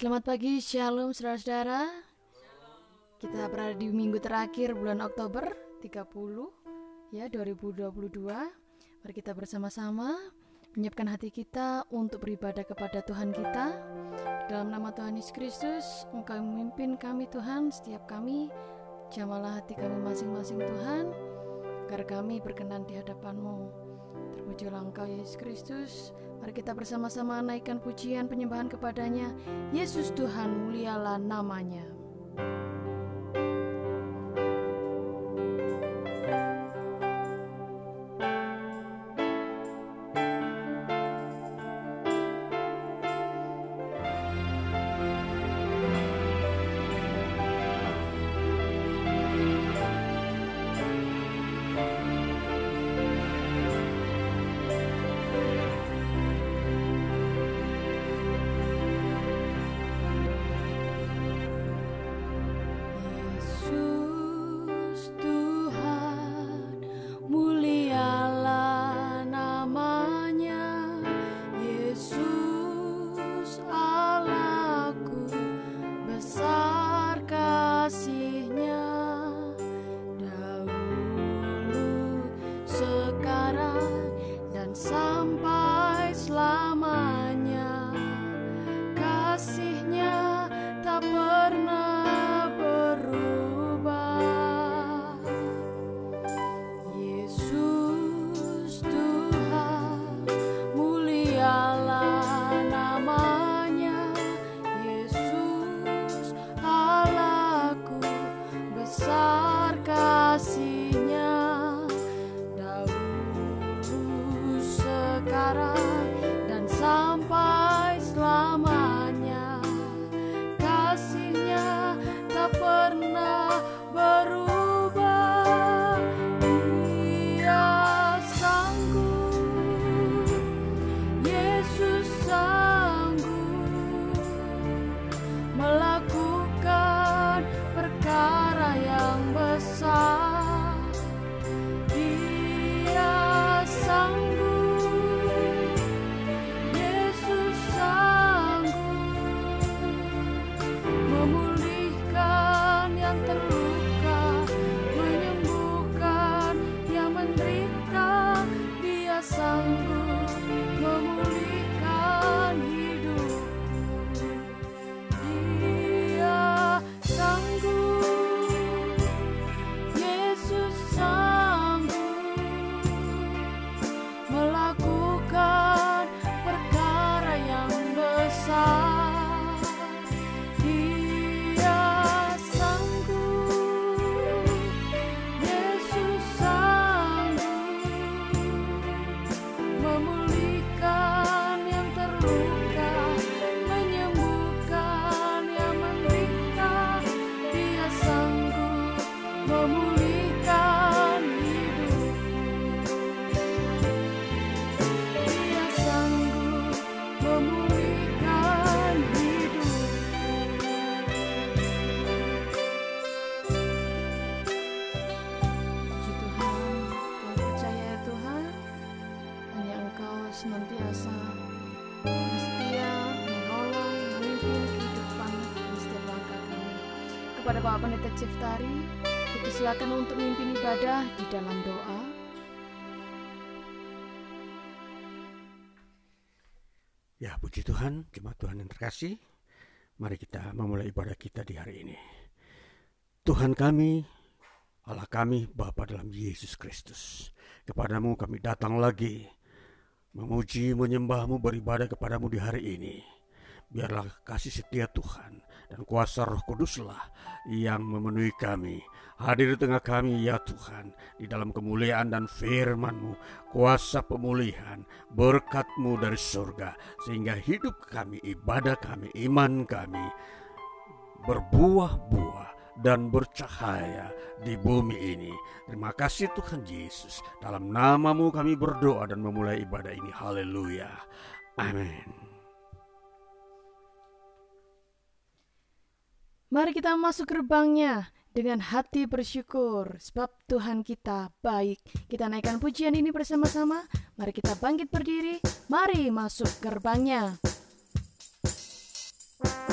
Selamat pagi, Shalom saudara-saudara. Kita berada di minggu terakhir bulan Oktober 30 ya 2022. Mari kita bersama-sama menyiapkan hati kita untuk beribadah kepada Tuhan kita. Dalam nama Tuhan Yesus Kristus, Engkau yang memimpin kami Tuhan, setiap kami jamalah hati kami masing-masing Tuhan, agar kami berkenan di hadapan-Mu. Terpujilah Engkau Yesus Kristus, Mari kita bersama-sama naikkan pujian penyembahan kepadanya. Yesus Tuhan mulialah namanya. Ciftari, dipersilakan untuk memimpin ibadah di dalam doa. Ya, puji Tuhan, jemaat Tuhan yang terkasih. Mari kita memulai ibadah kita di hari ini. Tuhan kami, Allah kami, Bapa dalam Yesus Kristus. Kepadamu kami datang lagi, memuji, menyembahmu, beribadah kepadamu di hari ini. Biarlah kasih setia Tuhan dan kuasa roh kuduslah yang memenuhi kami. Hadir di tengah kami ya Tuhan, di dalam kemuliaan dan firman-Mu, kuasa pemulihan, berkat-Mu dari surga, sehingga hidup kami, ibadah kami, iman kami, berbuah-buah dan bercahaya di bumi ini. Terima kasih Tuhan Yesus. Dalam namamu kami berdoa dan memulai ibadah ini. Haleluya. Amin. Mari kita masuk gerbangnya dengan hati bersyukur sebab Tuhan kita baik. Kita naikkan pujian ini bersama-sama. Mari kita bangkit berdiri. Mari masuk gerbangnya. Thank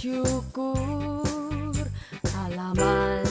bersyukur. Halamannya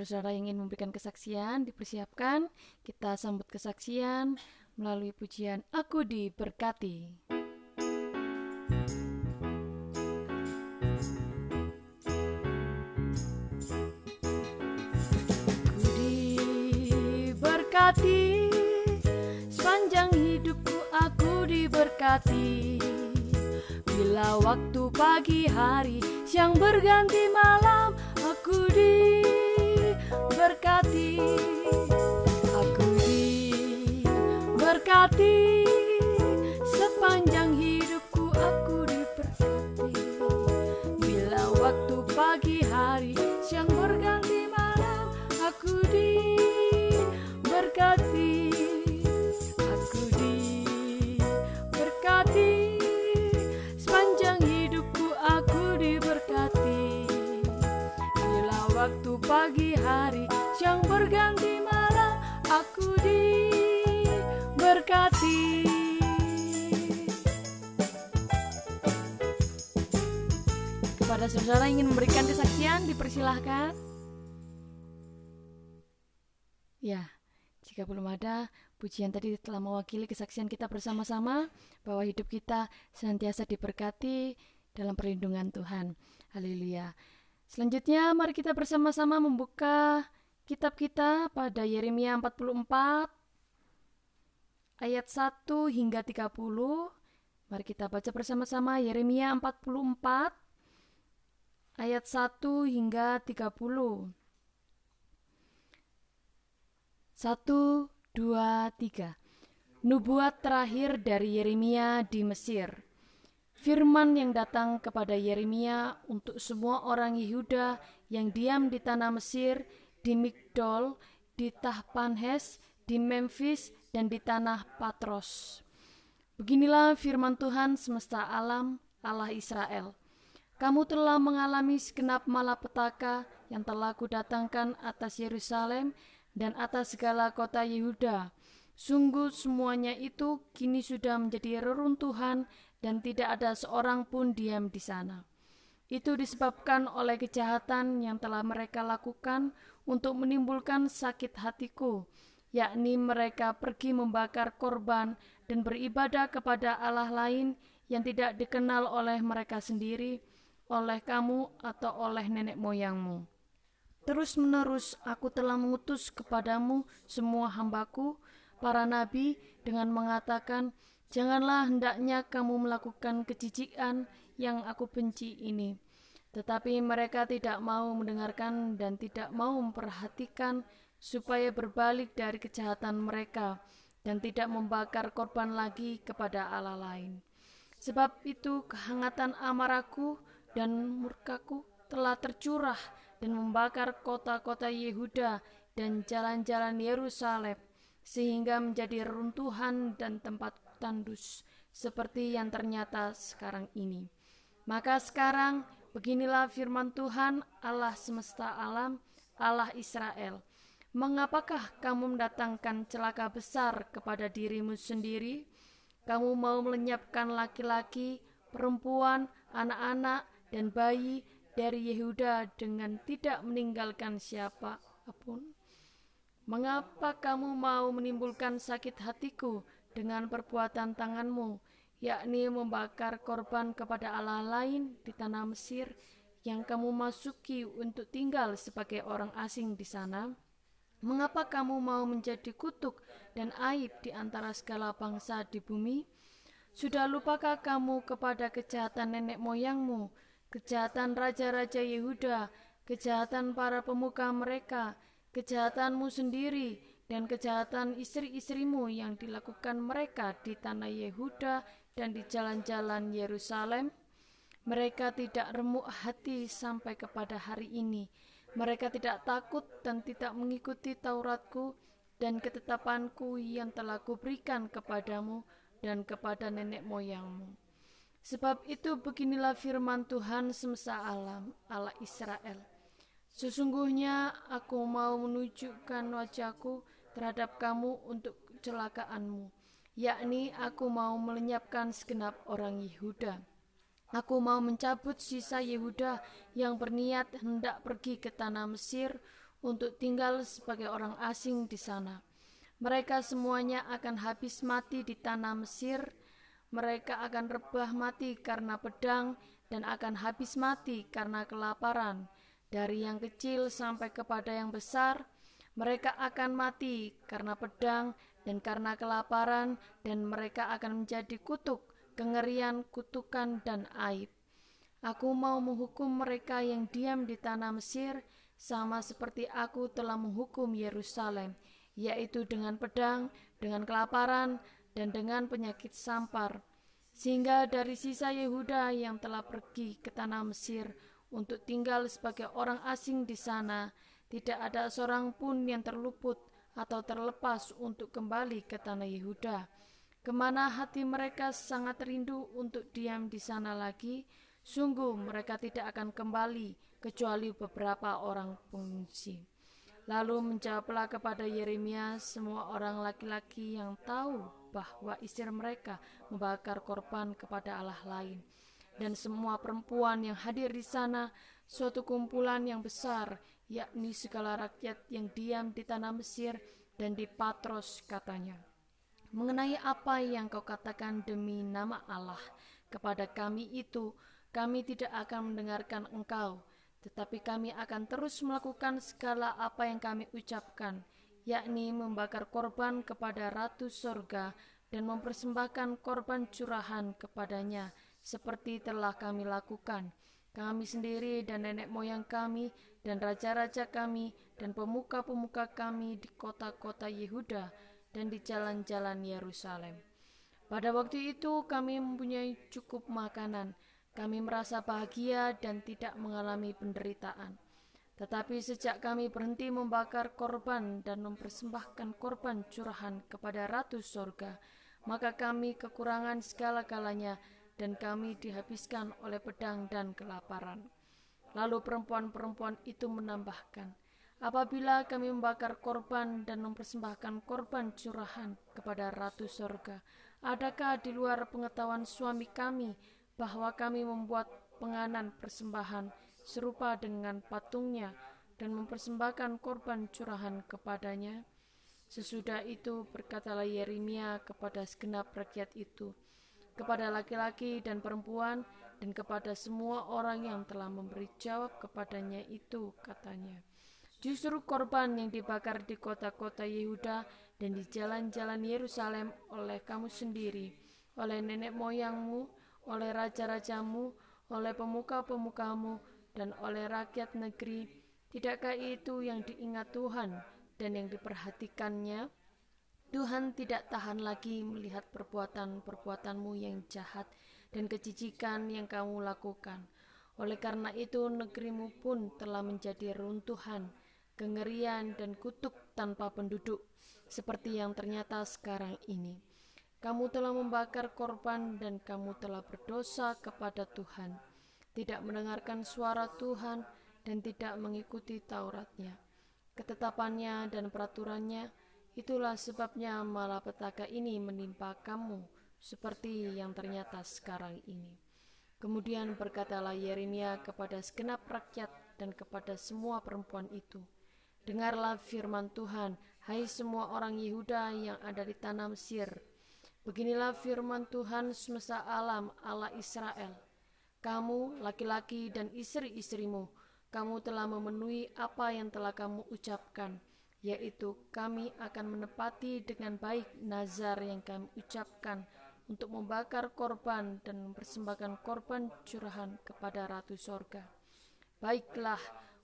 saudara-saudara ingin memberikan kesaksian dipersiapkan kita sambut kesaksian melalui pujian Aku diberkati. Ku diberkati sepanjang hidupku aku diberkati Bila waktu pagi hari siang berganti malam aku diberkati Aku diberkati saudara ingin memberikan kesaksian dipersilahkan Ya, jika belum ada, pujian tadi telah mewakili kesaksian kita bersama-sama bahwa hidup kita senantiasa diberkati dalam perlindungan Tuhan. Haleluya. Selanjutnya, mari kita bersama-sama membuka kitab kita pada Yeremia 44 ayat 1 hingga 30. Mari kita baca bersama-sama Yeremia 44 ayat 1 hingga 30. Satu, dua, tiga. Nubuat terakhir dari Yeremia di Mesir. Firman yang datang kepada Yeremia untuk semua orang Yehuda yang diam di tanah Mesir, di Migdol, di Tahpanhes, di Memphis, dan di tanah Patros. Beginilah firman Tuhan semesta alam, Allah Israel. Kamu telah mengalami segenap malapetaka yang telah kudatangkan atas Yerusalem dan atas segala kota Yehuda. Sungguh semuanya itu kini sudah menjadi reruntuhan dan tidak ada seorang pun diam di sana. Itu disebabkan oleh kejahatan yang telah mereka lakukan untuk menimbulkan sakit hatiku, yakni mereka pergi membakar korban dan beribadah kepada Allah lain yang tidak dikenal oleh mereka sendiri, oleh kamu, atau oleh nenek moyangmu. Terus-menerus aku telah mengutus kepadamu semua hambaku, para nabi, dengan mengatakan, Janganlah hendaknya kamu melakukan kejijikan yang aku benci ini. Tetapi mereka tidak mau mendengarkan dan tidak mau memperhatikan supaya berbalik dari kejahatan mereka dan tidak membakar korban lagi kepada Allah lain. Sebab itu kehangatan amarahku dan murkaku telah tercurah dan membakar kota-kota Yehuda dan jalan-jalan Yerusalem sehingga menjadi runtuhan dan tempat tandus seperti yang ternyata sekarang ini. Maka sekarang beginilah firman Tuhan Allah semesta alam, Allah Israel. Mengapakah kamu mendatangkan celaka besar kepada dirimu sendiri? Kamu mau melenyapkan laki-laki, perempuan, anak-anak, dan bayi dari Yehuda dengan tidak meninggalkan siapa pun. Mengapa kamu mau menimbulkan sakit hatiku dengan perbuatan tanganmu, yakni membakar korban kepada Allah lain di tanah Mesir yang kamu masuki untuk tinggal sebagai orang asing di sana? Mengapa kamu mau menjadi kutuk dan aib di antara segala bangsa di bumi? Sudah lupakah kamu kepada kejahatan nenek moyangmu, kejahatan raja-raja Yehuda, kejahatan para pemuka mereka, kejahatanmu sendiri, dan kejahatan istri-istrimu yang dilakukan mereka di tanah Yehuda dan di jalan-jalan Yerusalem? Mereka tidak remuk hati sampai kepada hari ini mereka tidak takut dan tidak mengikuti Tauratku dan ketetapanku yang telah kuberikan kepadamu dan kepada nenek moyangmu. Sebab itu beginilah firman Tuhan semesta alam, Allah Israel. Sesungguhnya aku mau menunjukkan wajahku terhadap kamu untuk kecelakaanmu, yakni aku mau melenyapkan segenap orang Yehuda Aku mau mencabut sisa Yehuda yang berniat hendak pergi ke tanah Mesir untuk tinggal sebagai orang asing di sana. Mereka semuanya akan habis mati di tanah Mesir. Mereka akan rebah mati karena pedang dan akan habis mati karena kelaparan. Dari yang kecil sampai kepada yang besar, mereka akan mati karena pedang dan karena kelaparan, dan mereka akan menjadi kutuk kengerian, kutukan, dan aib. Aku mau menghukum mereka yang diam di tanah Mesir, sama seperti aku telah menghukum Yerusalem, yaitu dengan pedang, dengan kelaparan, dan dengan penyakit sampar. Sehingga dari sisa Yehuda yang telah pergi ke tanah Mesir untuk tinggal sebagai orang asing di sana, tidak ada seorang pun yang terluput atau terlepas untuk kembali ke tanah Yehuda ke mana hati mereka sangat rindu untuk diam di sana lagi, sungguh mereka tidak akan kembali kecuali beberapa orang pengungsi. Lalu menjawablah kepada Yeremia semua orang laki-laki yang tahu bahwa istri mereka membakar korban kepada Allah lain. Dan semua perempuan yang hadir di sana, suatu kumpulan yang besar, yakni segala rakyat yang diam di tanah Mesir dan di Patros katanya mengenai apa yang kau katakan demi nama Allah kepada kami itu, kami tidak akan mendengarkan engkau, tetapi kami akan terus melakukan segala apa yang kami ucapkan, yakni membakar korban kepada Ratu Sorga dan mempersembahkan korban curahan kepadanya, seperti telah kami lakukan. Kami sendiri dan nenek moyang kami dan raja-raja kami dan pemuka-pemuka kami di kota-kota Yehuda dan di jalan-jalan Yerusalem. Pada waktu itu kami mempunyai cukup makanan, kami merasa bahagia dan tidak mengalami penderitaan. Tetapi sejak kami berhenti membakar korban dan mempersembahkan korban curahan kepada Ratu Sorga, maka kami kekurangan segala-galanya dan kami dihabiskan oleh pedang dan kelaparan. Lalu perempuan-perempuan itu menambahkan, Apabila kami membakar korban dan mempersembahkan korban curahan kepada Ratu Sorga, adakah di luar pengetahuan suami kami bahwa kami membuat penganan persembahan serupa dengan patungnya dan mempersembahkan korban curahan kepadanya? Sesudah itu berkatalah Yeremia kepada segenap rakyat itu, kepada laki-laki dan perempuan, dan kepada semua orang yang telah memberi jawab kepadanya itu, katanya. Justru korban yang dibakar di kota-kota Yehuda dan di jalan-jalan Yerusalem oleh kamu sendiri, oleh nenek moyangmu, oleh raja-rajamu, oleh pemuka-pemukamu, dan oleh rakyat negeri, tidakkah itu yang diingat Tuhan dan yang diperhatikannya, Tuhan tidak tahan lagi melihat perbuatan-perbuatanmu yang jahat dan kejijikan yang kamu lakukan. Oleh karena itu, negerimu pun telah menjadi runtuhan, kengerian, dan kutuk tanpa penduduk, seperti yang ternyata sekarang ini. Kamu telah membakar korban, dan kamu telah berdosa kepada Tuhan, tidak mendengarkan suara Tuhan, dan tidak mengikuti Tauratnya ketetapannya dan peraturannya, itulah sebabnya malapetaka ini menimpa kamu seperti yang ternyata sekarang ini. Kemudian berkatalah Yeremia kepada segenap rakyat dan kepada semua perempuan itu, Dengarlah firman Tuhan, hai semua orang Yehuda yang ada di tanah Mesir. Beginilah firman Tuhan semesta alam Allah Israel. Kamu, laki-laki dan istri-istrimu, kamu telah memenuhi apa yang telah kamu ucapkan, yaitu kami akan menepati dengan baik nazar yang kami ucapkan untuk membakar korban dan mempersembahkan korban curahan kepada Ratu Sorga. Baiklah,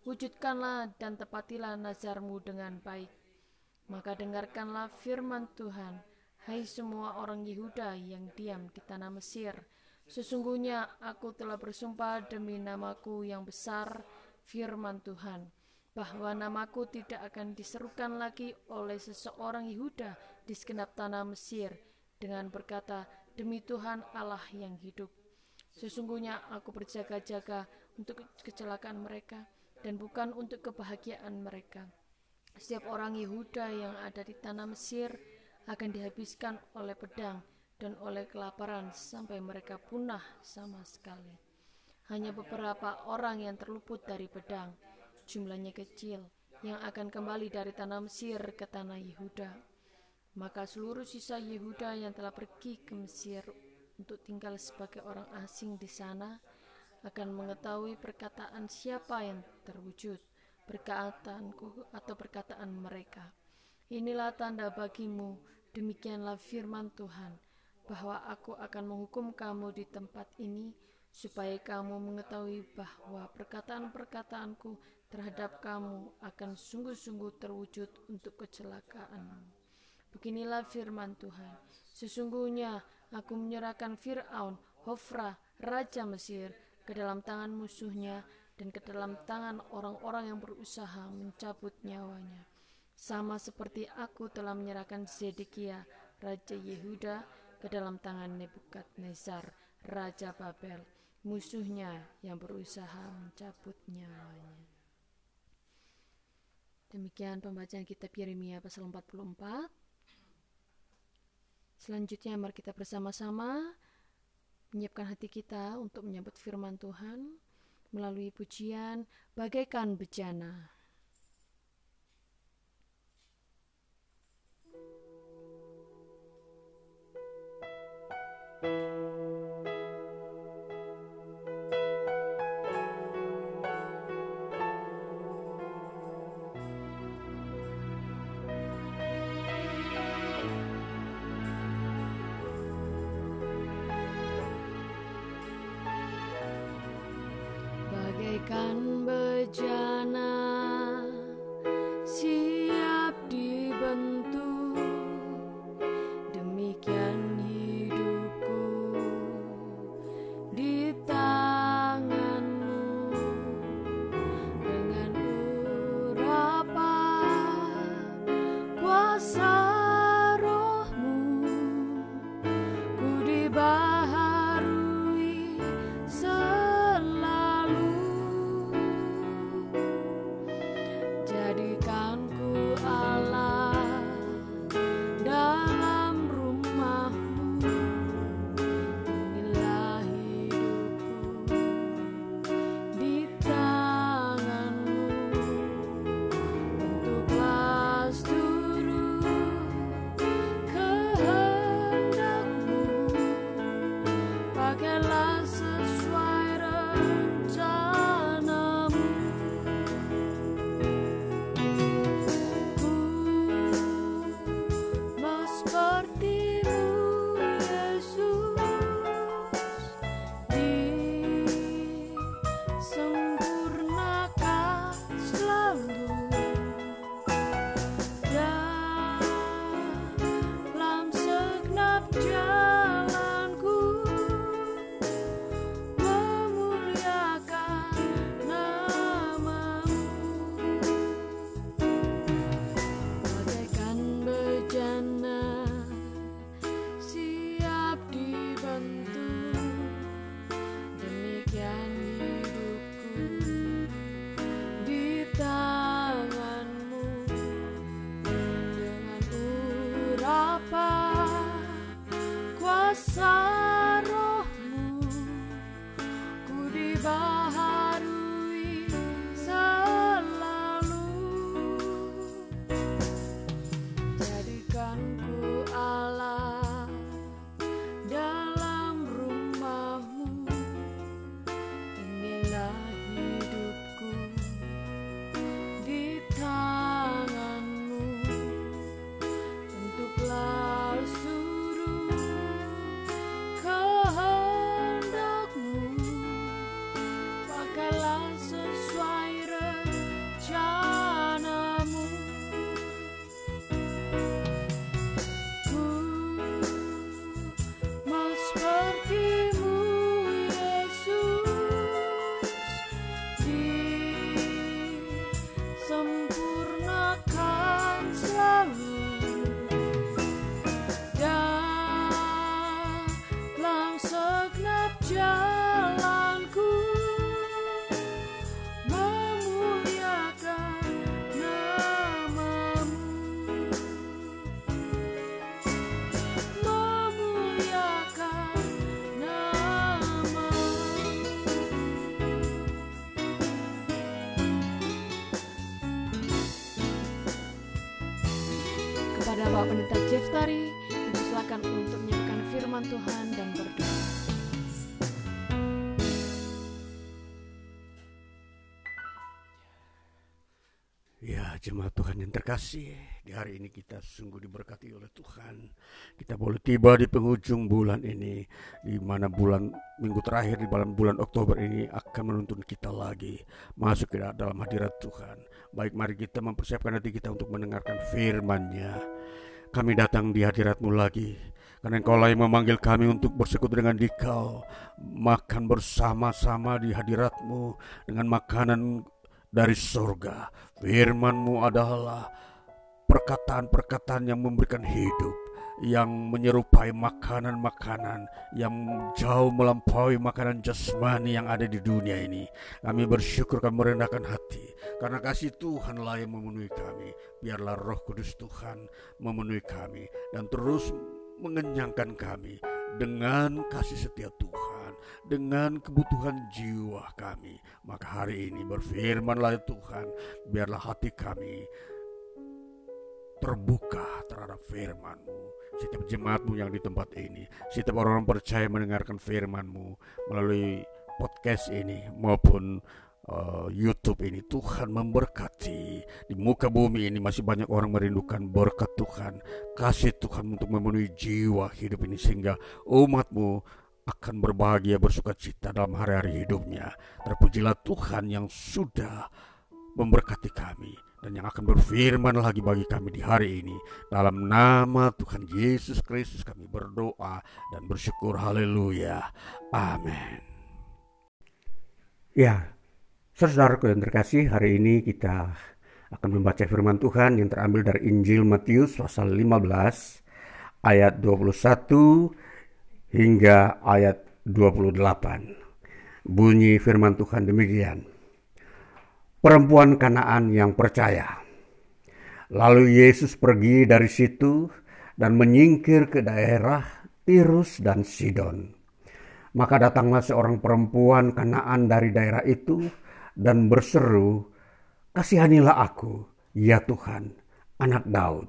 wujudkanlah dan tepatilah nazarmu dengan baik. Maka dengarkanlah firman Tuhan, hai semua orang Yehuda yang diam di tanah Mesir. Sesungguhnya aku telah bersumpah demi namaku yang besar, firman Tuhan, bahwa namaku tidak akan diserukan lagi oleh seseorang Yehuda di segenap tanah Mesir dengan berkata, demi Tuhan Allah yang hidup. Sesungguhnya aku berjaga-jaga untuk kecelakaan mereka dan bukan untuk kebahagiaan mereka. Setiap orang Yehuda yang ada di tanah Mesir akan dihabiskan oleh pedang dan oleh kelaparan sampai mereka punah sama sekali. Hanya beberapa orang yang terluput dari pedang, jumlahnya kecil, yang akan kembali dari tanah Mesir ke tanah Yehuda. Maka seluruh sisa Yehuda yang telah pergi ke Mesir untuk tinggal sebagai orang asing di sana akan mengetahui perkataan siapa yang terwujud, perkataanku atau perkataan mereka. Inilah tanda bagimu, demikianlah firman Tuhan, bahwa aku akan menghukum kamu di tempat ini supaya kamu mengetahui bahwa perkataan-perkataanku terhadap kamu akan sungguh-sungguh terwujud untuk kecelakaanmu. Beginilah firman Tuhan. Sesungguhnya aku menyerahkan Fir'aun, Hofra, Raja Mesir, ke dalam tangan musuhnya dan ke dalam tangan orang-orang yang berusaha mencabut nyawanya. Sama seperti aku telah menyerahkan Zedekia, Raja Yehuda, ke dalam tangan Nebukadnezar, Raja Babel, musuhnya yang berusaha mencabut nyawanya. Demikian pembacaan kitab Yeremia pasal 44. Selanjutnya mari kita bersama-sama menyiapkan hati kita untuk menyambut firman Tuhan melalui pujian bagaikan bejana. Thank Yang terkasih Di hari ini kita sungguh diberkati oleh Tuhan. Kita boleh tiba di penghujung bulan ini di mana bulan minggu terakhir di dalam bulan Oktober ini akan menuntun kita lagi Masuk ke dalam hadirat Tuhan. Baik mari kita mempersiapkan hati kita untuk mendengarkan firman-Nya. Kami datang di hadiratmu lagi karena engkau lah yang memanggil kami untuk bersekutu dengan dikau Makan bersama-sama di hadiratmu Dengan makanan dari surga. Firmanmu adalah perkataan-perkataan yang memberikan hidup, yang menyerupai makanan-makanan yang jauh melampaui makanan jasmani yang ada di dunia ini. Kami bersyukur kami merendahkan hati karena kasih Tuhanlah yang memenuhi kami. Biarlah Roh Kudus Tuhan memenuhi kami dan terus mengenyangkan kami dengan kasih setia Tuhan dengan kebutuhan jiwa kami. Maka hari ini berfirmanlah ya Tuhan, biarlah hati kami terbuka terhadap firman-Mu. Setiap jemaatmu yang di tempat ini, setiap orang, percaya mendengarkan firman-Mu melalui podcast ini maupun uh, YouTube ini Tuhan memberkati di muka bumi ini masih banyak orang merindukan berkat Tuhan kasih Tuhan untuk memenuhi jiwa hidup ini sehingga umatmu akan berbahagia bersuka cita dalam hari-hari hidupnya. Terpujilah Tuhan yang sudah memberkati kami dan yang akan berfirman lagi bagi kami di hari ini. Dalam nama Tuhan Yesus Kristus kami berdoa dan bersyukur haleluya. Amin. Ya, saudaraku yang terkasih, hari ini kita akan membaca firman Tuhan yang terambil dari Injil Matius pasal 15 ayat 21 hingga ayat 28. Bunyi firman Tuhan demikian. Perempuan Kanaan yang percaya. Lalu Yesus pergi dari situ dan menyingkir ke daerah Tirus dan Sidon. Maka datanglah seorang perempuan Kanaan dari daerah itu dan berseru, "Kasihanilah aku, ya Tuhan, anak Daud,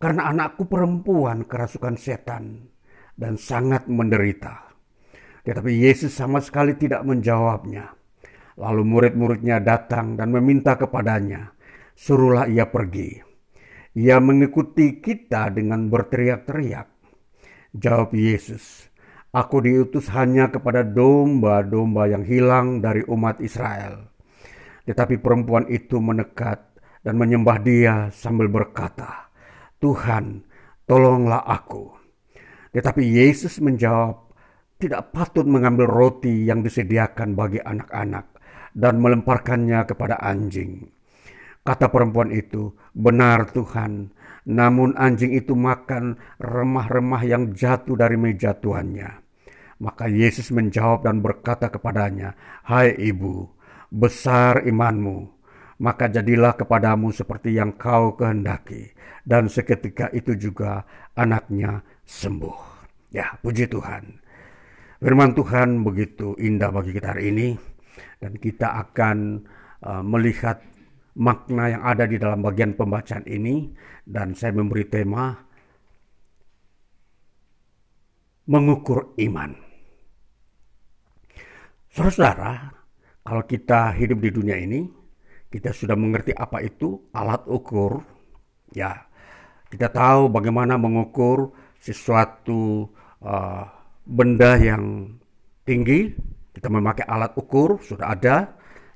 karena anakku perempuan kerasukan setan dan sangat menderita. Tetapi Yesus sama sekali tidak menjawabnya. Lalu murid-muridnya datang dan meminta kepadanya, suruhlah ia pergi. Ia mengikuti kita dengan berteriak-teriak. Jawab Yesus, Aku diutus hanya kepada domba-domba yang hilang dari umat Israel. Tetapi perempuan itu menekat dan menyembah dia sambil berkata, Tuhan, tolonglah aku. Tetapi Yesus menjawab, tidak patut mengambil roti yang disediakan bagi anak-anak dan melemparkannya kepada anjing. Kata perempuan itu, benar Tuhan, namun anjing itu makan remah-remah yang jatuh dari meja tuannya. Maka Yesus menjawab dan berkata kepadanya, Hai ibu, besar imanmu, maka jadilah kepadamu seperti yang kau kehendaki. Dan seketika itu juga anaknya sembuh. Ya, puji Tuhan. Firman Tuhan begitu indah bagi kita hari ini dan kita akan uh, melihat makna yang ada di dalam bagian pembacaan ini dan saya memberi tema mengukur iman. Saudara-saudara, kalau kita hidup di dunia ini, kita sudah mengerti apa itu alat ukur. Ya, kita tahu bagaimana mengukur sesuatu uh, benda yang tinggi, kita memakai alat ukur sudah ada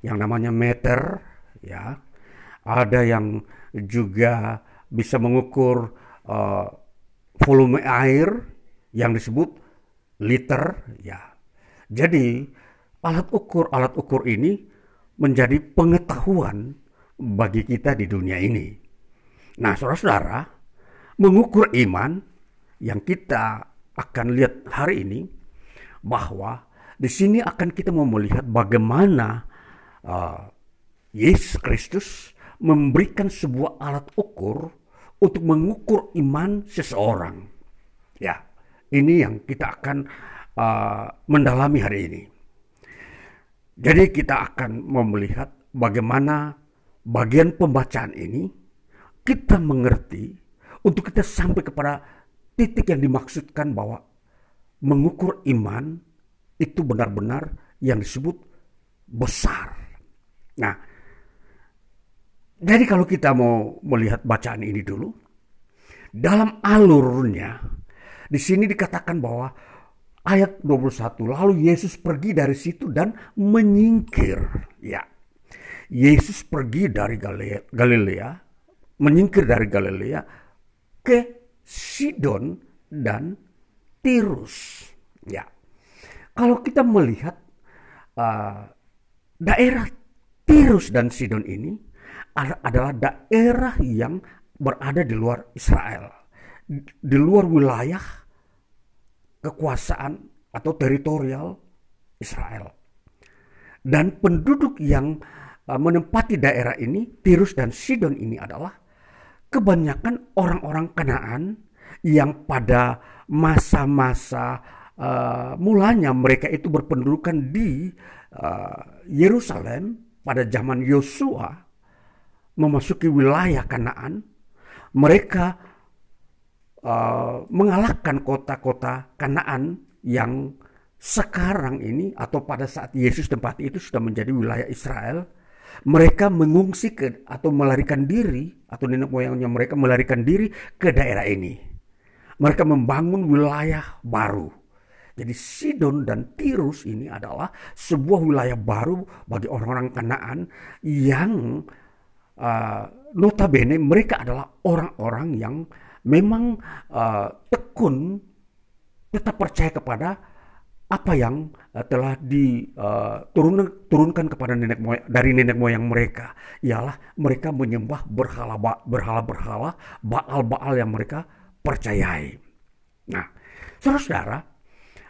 yang namanya meter, ya. Ada yang juga bisa mengukur uh, volume air yang disebut liter, ya. Jadi alat ukur alat ukur ini menjadi pengetahuan bagi kita di dunia ini. Nah, saudara-saudara, mengukur iman yang kita akan lihat hari ini bahwa di sini akan kita mau melihat bagaimana uh, Yesus Kristus memberikan sebuah alat ukur untuk mengukur iman seseorang. Ya, ini yang kita akan uh, mendalami hari ini. Jadi kita akan mau melihat bagaimana bagian pembacaan ini kita mengerti untuk kita sampai kepada titik yang dimaksudkan bahwa mengukur iman itu benar-benar yang disebut besar. Nah, jadi kalau kita mau melihat bacaan ini dulu, dalam alurnya di sini dikatakan bahwa ayat 21 lalu Yesus pergi dari situ dan menyingkir. Ya. Yesus pergi dari Galilea, menyingkir dari Galilea ke Sidon dan Tirus. Ya. Kalau kita melihat uh, daerah Tirus dan Sidon ini adalah daerah yang berada di luar Israel, di luar wilayah kekuasaan atau teritorial Israel. Dan penduduk yang uh, menempati daerah ini, Tirus dan Sidon ini adalah kebanyakan orang-orang Kanaan yang pada masa-masa uh, mulanya mereka itu berpendudukan di uh, Yerusalem pada zaman Yosua memasuki wilayah Kanaan, mereka uh, mengalahkan kota-kota Kanaan yang sekarang ini atau pada saat Yesus tempat itu sudah menjadi wilayah Israel, mereka mengungsi ke atau melarikan diri atau nenek moyangnya mereka melarikan diri ke daerah ini. Mereka membangun wilayah baru. Jadi Sidon dan Tirus ini adalah sebuah wilayah baru bagi orang-orang Kanaan yang uh, notabene mereka adalah orang-orang yang memang uh, tekun tetap percaya kepada apa yang uh, telah diturunkan kepada nenek moyang dari nenek moyang mereka ialah mereka menyembah berhala berhala berhala baal baal yang mereka percayai. Nah, saudara-saudara,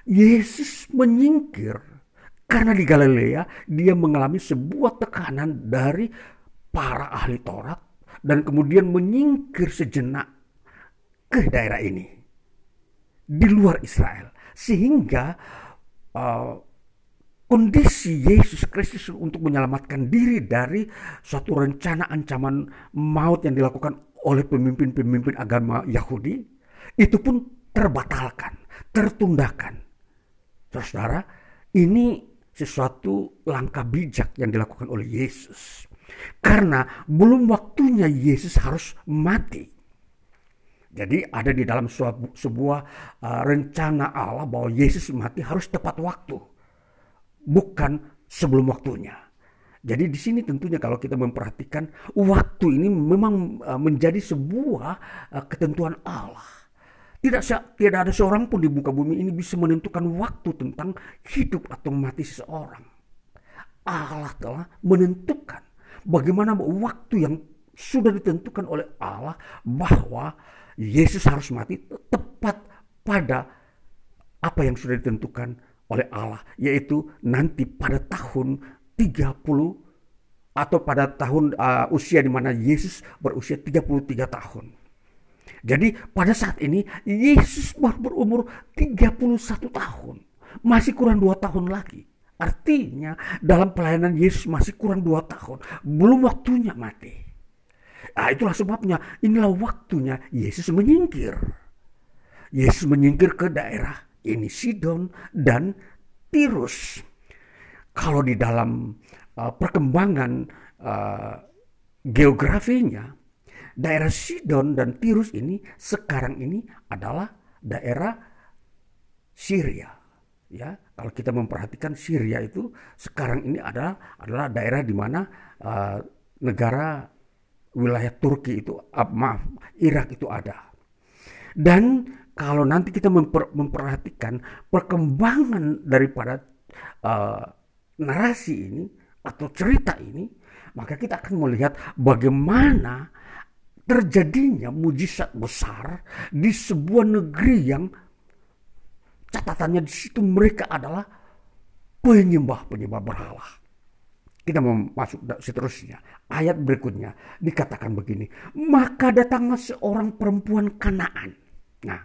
Yesus menyingkir. Karena di Galilea dia mengalami sebuah tekanan dari para ahli Taurat dan kemudian menyingkir sejenak ke daerah ini. Di luar Israel. Sehingga uh, kondisi Yesus Kristus untuk menyelamatkan diri dari suatu rencana ancaman maut yang dilakukan oleh pemimpin-pemimpin agama Yahudi itu pun terbatalkan, tertundakan. Saudara, ini sesuatu langkah bijak yang dilakukan oleh Yesus. Karena belum waktunya Yesus harus mati. Jadi ada di dalam sebuah, uh, rencana Allah bahwa Yesus mati harus tepat waktu. Bukan sebelum waktunya. Jadi di sini tentunya kalau kita memperhatikan waktu ini memang uh, menjadi sebuah uh, ketentuan Allah. Tidak, tidak ada seorang pun di muka bumi ini bisa menentukan waktu tentang hidup atau mati seseorang. Allah telah menentukan bagaimana waktu yang sudah ditentukan oleh Allah bahwa Yesus harus mati tepat pada apa yang sudah ditentukan oleh Allah yaitu nanti pada tahun 30 atau pada tahun uh, usia di mana Yesus berusia 33 tahun. Jadi pada saat ini Yesus baru berumur 31 tahun. Masih kurang dua tahun lagi. Artinya dalam pelayanan Yesus masih kurang dua tahun. Belum waktunya mati. Nah, itulah sebabnya inilah waktunya Yesus menyingkir. Yesus menyingkir ke daerah ini Sidon dan Tirus. Kalau di dalam uh, perkembangan uh, geografinya, daerah Sidon dan Tirus ini sekarang ini adalah daerah Syria. Ya, kalau kita memperhatikan Syria itu sekarang ini adalah adalah daerah di mana uh, negara wilayah Turki itu, uh, maaf, Irak itu ada. Dan kalau nanti kita memper, memperhatikan perkembangan daripada uh, narasi ini atau cerita ini, maka kita akan melihat bagaimana terjadinya mujizat besar di sebuah negeri yang catatannya di situ mereka adalah penyembah-penyembah berhala. Kita mau masuk seterusnya. Ayat berikutnya dikatakan begini. Maka datanglah seorang perempuan kanaan. Nah,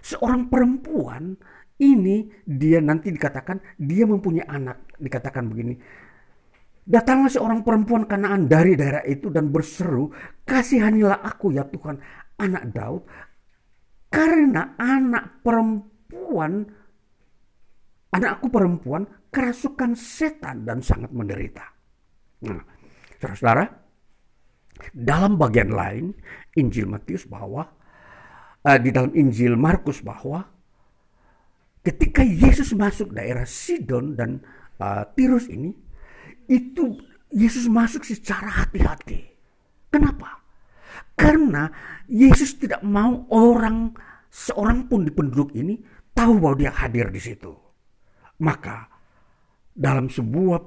seorang perempuan ini dia nanti dikatakan dia mempunyai anak. Dikatakan begini. Datanglah seorang perempuan kanaan dari daerah itu dan berseru, kasihanilah aku ya Tuhan, anak Daud karena anak perempuan anakku perempuan kerasukan setan dan sangat menderita. Nah, saudara-saudara, dalam bagian lain Injil Matius bahwa uh, di dalam Injil Markus bahwa ketika Yesus masuk daerah Sidon dan uh, Tirus ini, itu Yesus masuk secara hati-hati. Kenapa? Karena Yesus tidak mau orang seorang pun di penduduk ini tahu bahwa dia hadir di situ. Maka dalam sebuah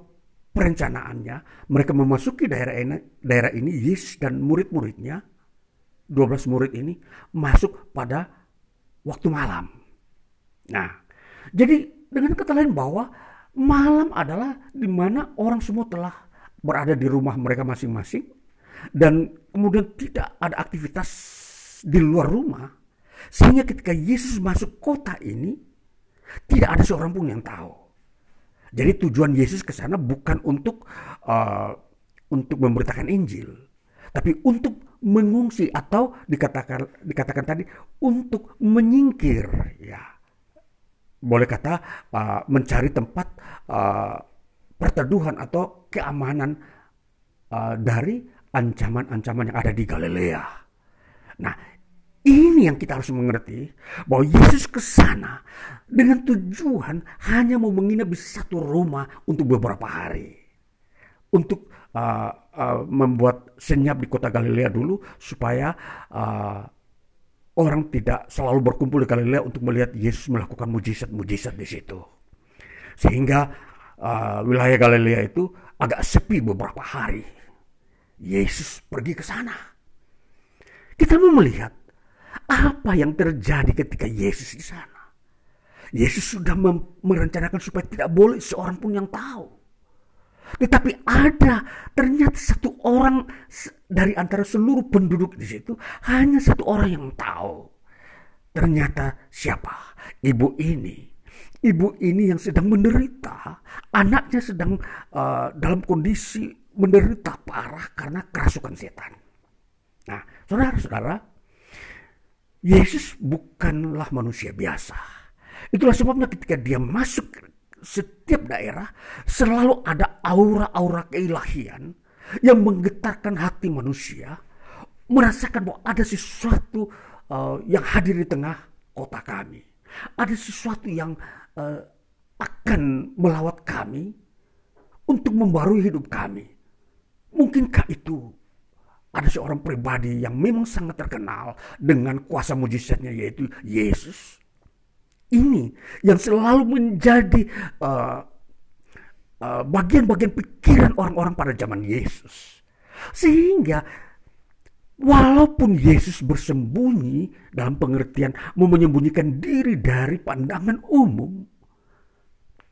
perencanaannya mereka memasuki daerah ini, daerah ini Yesus dan murid-muridnya 12 murid ini masuk pada waktu malam. Nah, jadi dengan kata lain bahwa malam adalah di mana orang semua telah berada di rumah mereka masing-masing dan kemudian tidak ada aktivitas di luar rumah sehingga ketika Yesus masuk kota ini tidak ada seorang pun yang tahu. Jadi tujuan Yesus ke sana bukan untuk uh, untuk memberitakan Injil, tapi untuk mengungsi atau dikatakan dikatakan tadi untuk menyingkir ya. Boleh kata uh, mencari tempat uh, perteduhan atau keamanan uh, dari ancaman-ancaman yang ada di Galilea. Nah, ini yang kita harus mengerti bahwa Yesus ke sana dengan tujuan hanya mau menginap di satu rumah untuk beberapa hari. Untuk uh, uh, membuat senyap di kota Galilea dulu supaya uh, orang tidak selalu berkumpul di Galilea untuk melihat Yesus melakukan mujizat-mujizat di situ. Sehingga uh, wilayah Galilea itu agak sepi beberapa hari. Yesus pergi ke sana. Kita mau melihat apa yang terjadi ketika Yesus di sana. Yesus sudah merencanakan supaya tidak boleh seorang pun yang tahu. Tetapi ada ternyata satu orang dari antara seluruh penduduk di situ hanya satu orang yang tahu. Ternyata siapa? Ibu ini. Ibu ini yang sedang menderita, anaknya sedang uh, dalam kondisi menderita parah karena kerasukan setan. Nah, saudara-saudara, Yesus bukanlah manusia biasa. Itulah sebabnya ketika dia masuk setiap daerah selalu ada aura-aura keilahian yang menggetarkan hati manusia, merasakan bahwa ada sesuatu uh, yang hadir di tengah kota kami. Ada sesuatu yang uh, akan melawat kami untuk membarui hidup kami. Mungkinkah itu ada seorang pribadi yang memang sangat terkenal dengan kuasa mujizatnya yaitu Yesus. Ini yang selalu menjadi uh, uh, bagian-bagian pikiran orang-orang pada zaman Yesus. Sehingga walaupun Yesus bersembunyi dalam pengertian mau menyembunyikan diri dari pandangan umum,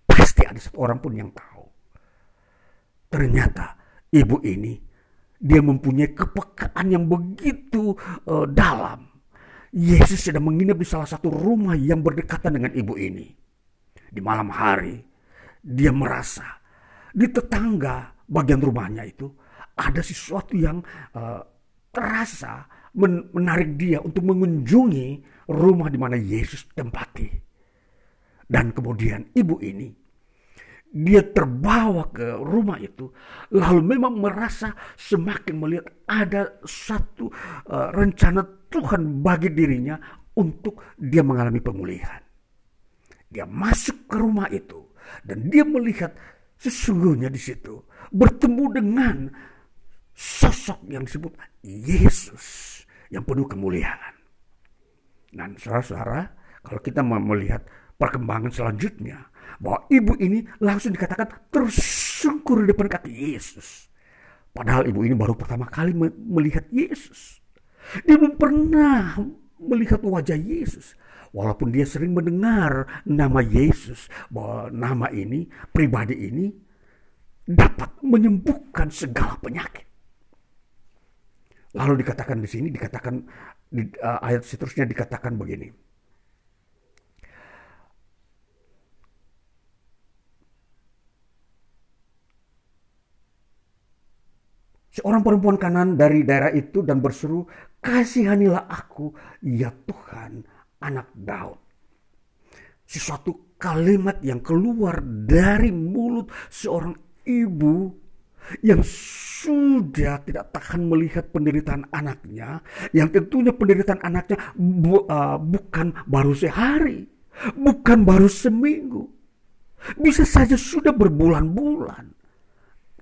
pasti ada satu orang pun yang tahu. Ternyata ibu ini dia mempunyai kepekaan yang begitu uh, dalam. Yesus sedang menginap di salah satu rumah yang berdekatan dengan ibu ini. Di malam hari, dia merasa di tetangga bagian rumahnya itu ada sesuatu yang uh, terasa men menarik dia untuk mengunjungi rumah di mana Yesus tempati. Dan kemudian ibu ini dia terbawa ke rumah itu lalu memang merasa semakin melihat ada satu uh, rencana Tuhan bagi dirinya untuk dia mengalami pemulihan. Dia masuk ke rumah itu dan dia melihat sesungguhnya di situ bertemu dengan sosok yang disebut Yesus yang penuh kemuliaan. Dan saudara-saudara, kalau kita melihat perkembangan selanjutnya, bahwa ibu ini langsung dikatakan tersungkur di depan kaki Yesus. Padahal ibu ini baru pertama kali melihat Yesus. Dia belum pernah melihat wajah Yesus. Walaupun dia sering mendengar nama Yesus, bahwa nama ini, pribadi ini, dapat menyembuhkan segala penyakit. Lalu dikatakan di sini, dikatakan di uh, ayat seterusnya dikatakan begini. Seorang perempuan kanan dari daerah itu dan berseru, kasihanilah aku, ya Tuhan, anak Daud. Sesuatu kalimat yang keluar dari mulut seorang ibu yang sudah tidak tahan melihat penderitaan anaknya, yang tentunya penderitaan anaknya bu, uh, bukan baru sehari, bukan baru seminggu, bisa saja sudah berbulan-bulan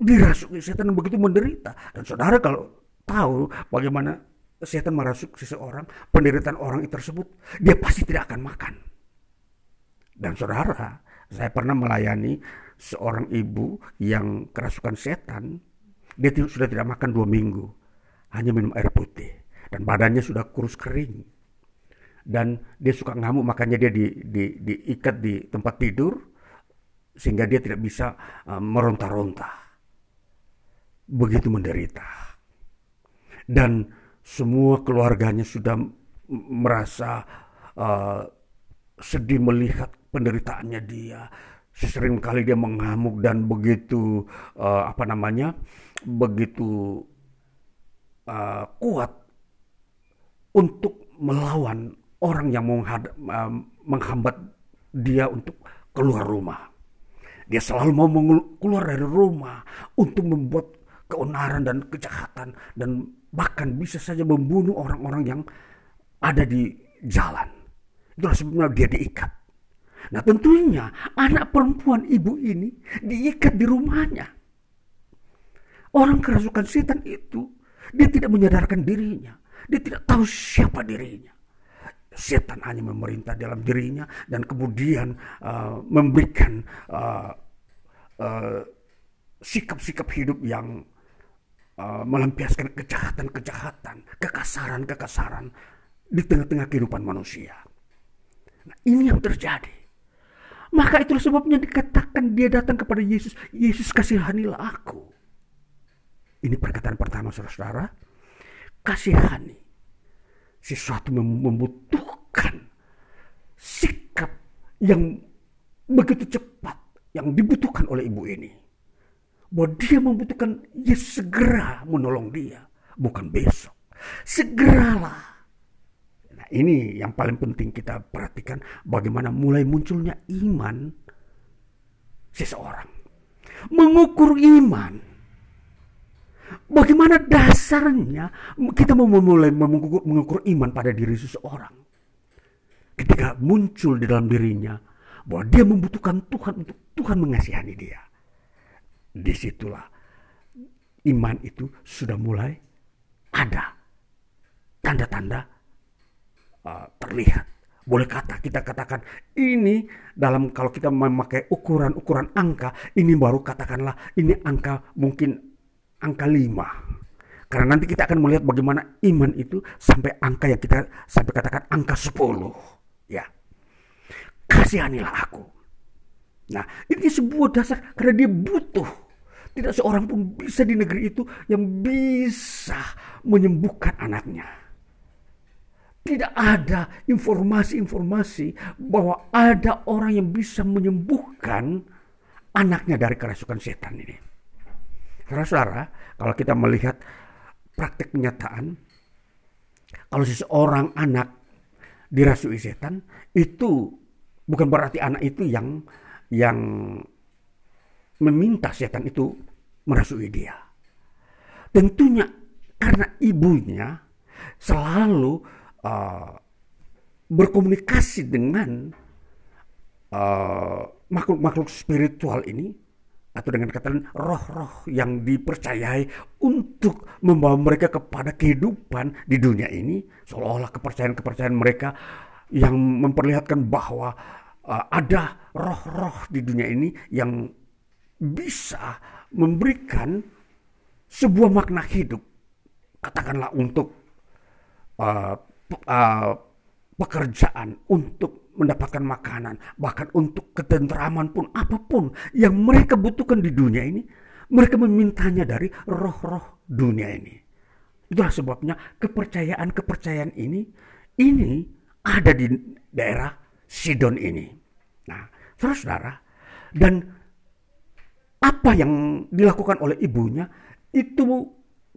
dirasuki setan begitu menderita. Dan saudara kalau tahu bagaimana setan merasuk seseorang, penderitaan orang itu tersebut, dia pasti tidak akan makan. Dan saudara, saya pernah melayani seorang ibu yang kerasukan setan. Dia sudah tidak makan dua minggu, hanya minum air putih. Dan badannya sudah kurus kering. Dan dia suka ngamuk, makanya dia di, di, diikat di tempat tidur, sehingga dia tidak bisa uh, meronta-ronta. Begitu menderita. Dan semua keluarganya sudah merasa uh, sedih melihat penderitaannya dia. Sering kali dia mengamuk dan begitu uh, apa namanya begitu uh, kuat untuk melawan orang yang uh, menghambat dia untuk keluar rumah. Dia selalu mau keluar dari rumah untuk membuat keonaran dan kejahatan dan bahkan bisa saja membunuh orang-orang yang ada di jalan. Itulah sebabnya dia diikat. Nah tentunya anak perempuan ibu ini diikat di rumahnya. Orang kerasukan setan itu dia tidak menyadarkan dirinya. Dia tidak tahu siapa dirinya. Setan hanya memerintah dalam dirinya dan kemudian uh, memberikan uh, uh, sikap-sikap hidup yang uh, melampiaskan kejahatan-kejahatan, kekasaran-kekasaran di tengah-tengah kehidupan manusia. Nah, ini yang terjadi. Maka itulah sebabnya dikatakan dia datang kepada Yesus. Yesus kasihanilah aku. Ini perkataan pertama saudara-saudara. Kasihani. Sesuatu membutuhkan sikap yang begitu cepat. Yang dibutuhkan oleh ibu ini. Bahwa dia membutuhkan Yesus segera menolong dia. Bukan besok. Segeralah ini yang paling penting kita perhatikan bagaimana mulai munculnya iman seseorang. Mengukur iman. Bagaimana dasarnya kita mau memulai mengukur, mengukur iman pada diri seseorang. Ketika muncul di dalam dirinya bahwa dia membutuhkan Tuhan untuk Tuhan mengasihani dia. Di situlah iman itu sudah mulai ada tanda-tanda uh, terlihat. Boleh kata kita katakan ini dalam kalau kita memakai ukuran-ukuran angka ini baru katakanlah ini angka mungkin angka 5. Karena nanti kita akan melihat bagaimana iman itu sampai angka yang kita sampai katakan angka 10. Ya. Kasihanilah aku. Nah, ini sebuah dasar karena dia butuh. Tidak seorang pun bisa di negeri itu yang bisa menyembuhkan anaknya. Tidak ada informasi-informasi bahwa ada orang yang bisa menyembuhkan anaknya dari kerasukan setan ini. Saudara-saudara, kalau kita melihat praktek kenyataan, kalau seseorang anak dirasui setan, itu bukan berarti anak itu yang yang meminta setan itu merasui dia. Tentunya karena ibunya selalu uh, berkomunikasi dengan uh, makhluk-makhluk uh, spiritual ini atau dengan kata roh-roh yang dipercayai untuk membawa mereka kepada kehidupan di dunia ini seolah-olah kepercayaan-kepercayaan mereka yang memperlihatkan bahwa uh, ada roh-roh di dunia ini yang bisa memberikan sebuah makna hidup katakanlah untuk uh, uh, pekerjaan, untuk mendapatkan makanan, bahkan untuk ketentraman pun apa pun yang mereka butuhkan di dunia ini, mereka memintanya dari roh-roh dunia ini. Itulah sebabnya kepercayaan-kepercayaan ini ini ada di daerah Sidon ini. Nah, saudara-saudara, dan apa yang dilakukan oleh ibunya itu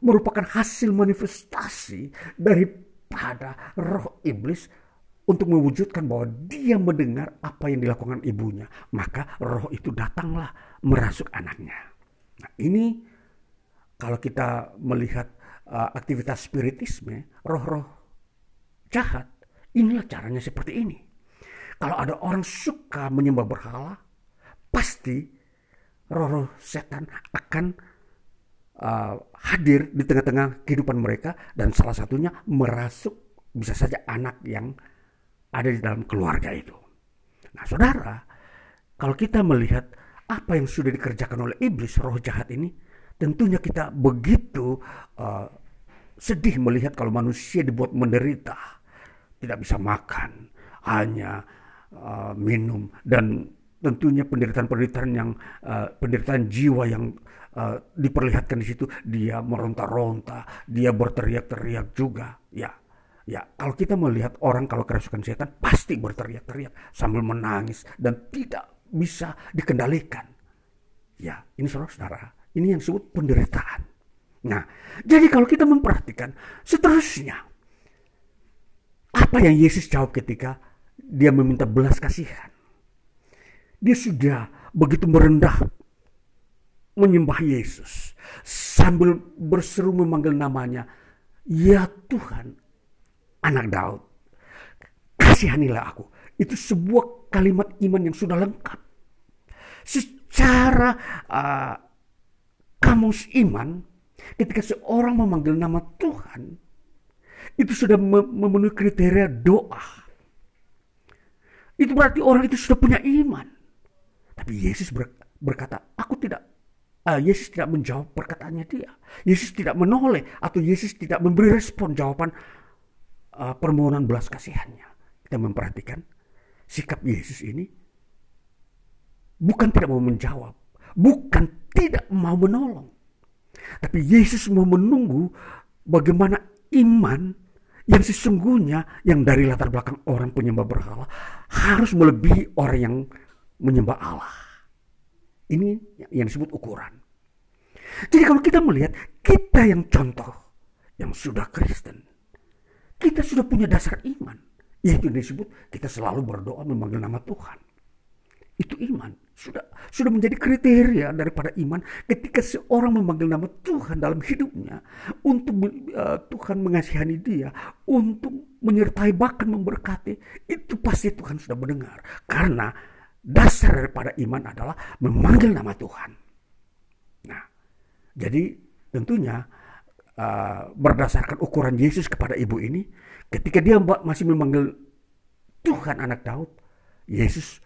merupakan hasil manifestasi daripada roh iblis untuk mewujudkan bahwa dia mendengar apa yang dilakukan ibunya. Maka roh itu datanglah merasuk anaknya. Nah ini kalau kita melihat uh, aktivitas spiritisme, roh-roh jahat, inilah caranya seperti ini. Kalau ada orang suka menyembah berhala, pasti roh-roh setan akan uh, hadir di tengah-tengah kehidupan mereka dan salah satunya merasuk bisa saja anak yang ada di dalam keluarga itu. Nah, saudara, kalau kita melihat apa yang sudah dikerjakan oleh iblis, roh jahat ini, tentunya kita begitu uh, sedih melihat kalau manusia dibuat menderita, tidak bisa makan, hanya uh, minum dan tentunya penderitaan-penderitaan yang uh, penderitaan jiwa yang uh, diperlihatkan di situ dia meronta-ronta, dia berteriak-teriak juga, ya Ya, kalau kita melihat orang kalau kerasukan setan pasti berteriak-teriak sambil menangis dan tidak bisa dikendalikan. Ya, ini saudara-saudara, ini yang disebut penderitaan. Nah, jadi kalau kita memperhatikan seterusnya, apa yang Yesus jawab ketika dia meminta belas kasihan? Dia sudah begitu merendah menyembah Yesus sambil berseru memanggil namanya, "Ya Tuhan, anak Daud. Kasihanilah aku. Itu sebuah kalimat iman yang sudah lengkap. Secara uh, kamus iman, ketika seorang memanggil nama Tuhan, itu sudah memenuhi kriteria doa. Itu berarti orang itu sudah punya iman. Tapi Yesus berkata, aku tidak uh, Yesus tidak menjawab perkataannya dia. Yesus tidak menoleh atau Yesus tidak memberi respon jawaban uh, permohonan belas kasihannya. Kita memperhatikan sikap Yesus ini bukan tidak mau menjawab, bukan tidak mau menolong. Tapi Yesus mau menunggu bagaimana iman yang sesungguhnya yang dari latar belakang orang penyembah berhala harus melebihi orang yang menyembah Allah. Ini yang disebut ukuran. Jadi kalau kita melihat kita yang contoh yang sudah Kristen, kita sudah punya dasar iman. Yaitu disebut kita selalu berdoa memanggil nama Tuhan. Itu iman. Sudah sudah menjadi kriteria daripada iman ketika seorang memanggil nama Tuhan dalam hidupnya untuk uh, Tuhan mengasihani dia, untuk menyertai bahkan memberkati, itu pasti Tuhan sudah mendengar. Karena dasar daripada iman adalah memanggil nama Tuhan. Nah, jadi tentunya uh, berdasarkan ukuran Yesus kepada ibu ini, ketika dia masih memanggil Tuhan anak Daud, Yesus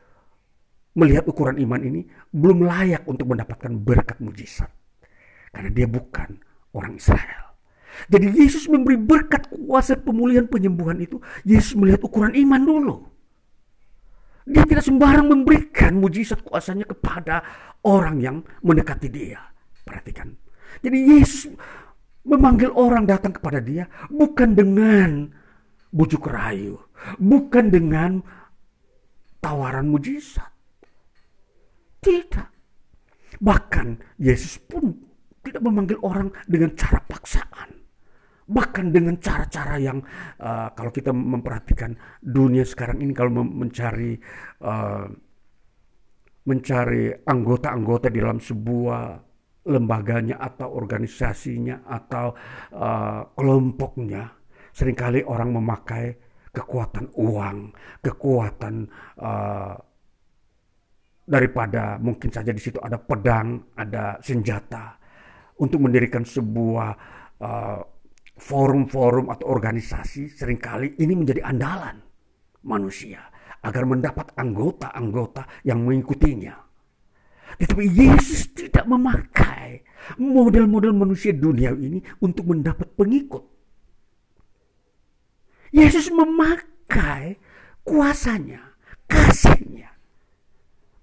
melihat ukuran iman ini belum layak untuk mendapatkan berkat mujizat. Karena dia bukan orang Israel. Jadi Yesus memberi berkat kuasa pemulihan penyembuhan itu, Yesus melihat ukuran iman dulu. Dia tidak sembarang memberikan mujizat kuasanya kepada orang yang mendekati dia. Perhatikan. Jadi Yesus memanggil orang datang kepada dia bukan dengan bujuk rayu, bukan dengan tawaran mujizat. Tidak. Bahkan Yesus pun tidak memanggil orang dengan cara paksaan. Bahkan dengan cara-cara yang uh, kalau kita memperhatikan dunia sekarang ini kalau mencari uh, mencari anggota-anggota di dalam sebuah lembaganya atau organisasinya atau uh, kelompoknya. Seringkali orang memakai kekuatan uang, kekuatan uh, daripada mungkin saja di situ ada pedang, ada senjata untuk mendirikan sebuah uh, forum-forum atau organisasi. Seringkali ini menjadi andalan manusia agar mendapat anggota-anggota yang mengikutinya. Tetapi Yesus tidak memakai model-model manusia dunia ini untuk mendapat pengikut. Yesus memakai kuasanya, kasihnya,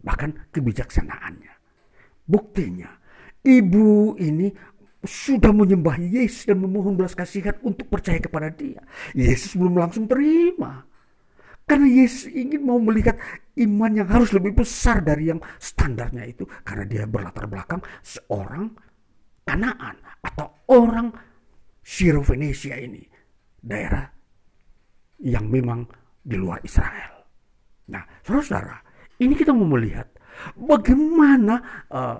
bahkan kebijaksanaannya. Buktinya, ibu ini sudah menyembah Yesus dan memohon belas kasihan untuk percaya kepada dia. Yesus belum langsung terima. Karena Yesus ingin mau melihat iman yang harus lebih besar dari yang standarnya itu. Karena dia berlatar belakang seorang kanaan atau orang Syro Venesia ini daerah yang memang di luar Israel. Nah, saudara-saudara, ini kita mau melihat bagaimana uh,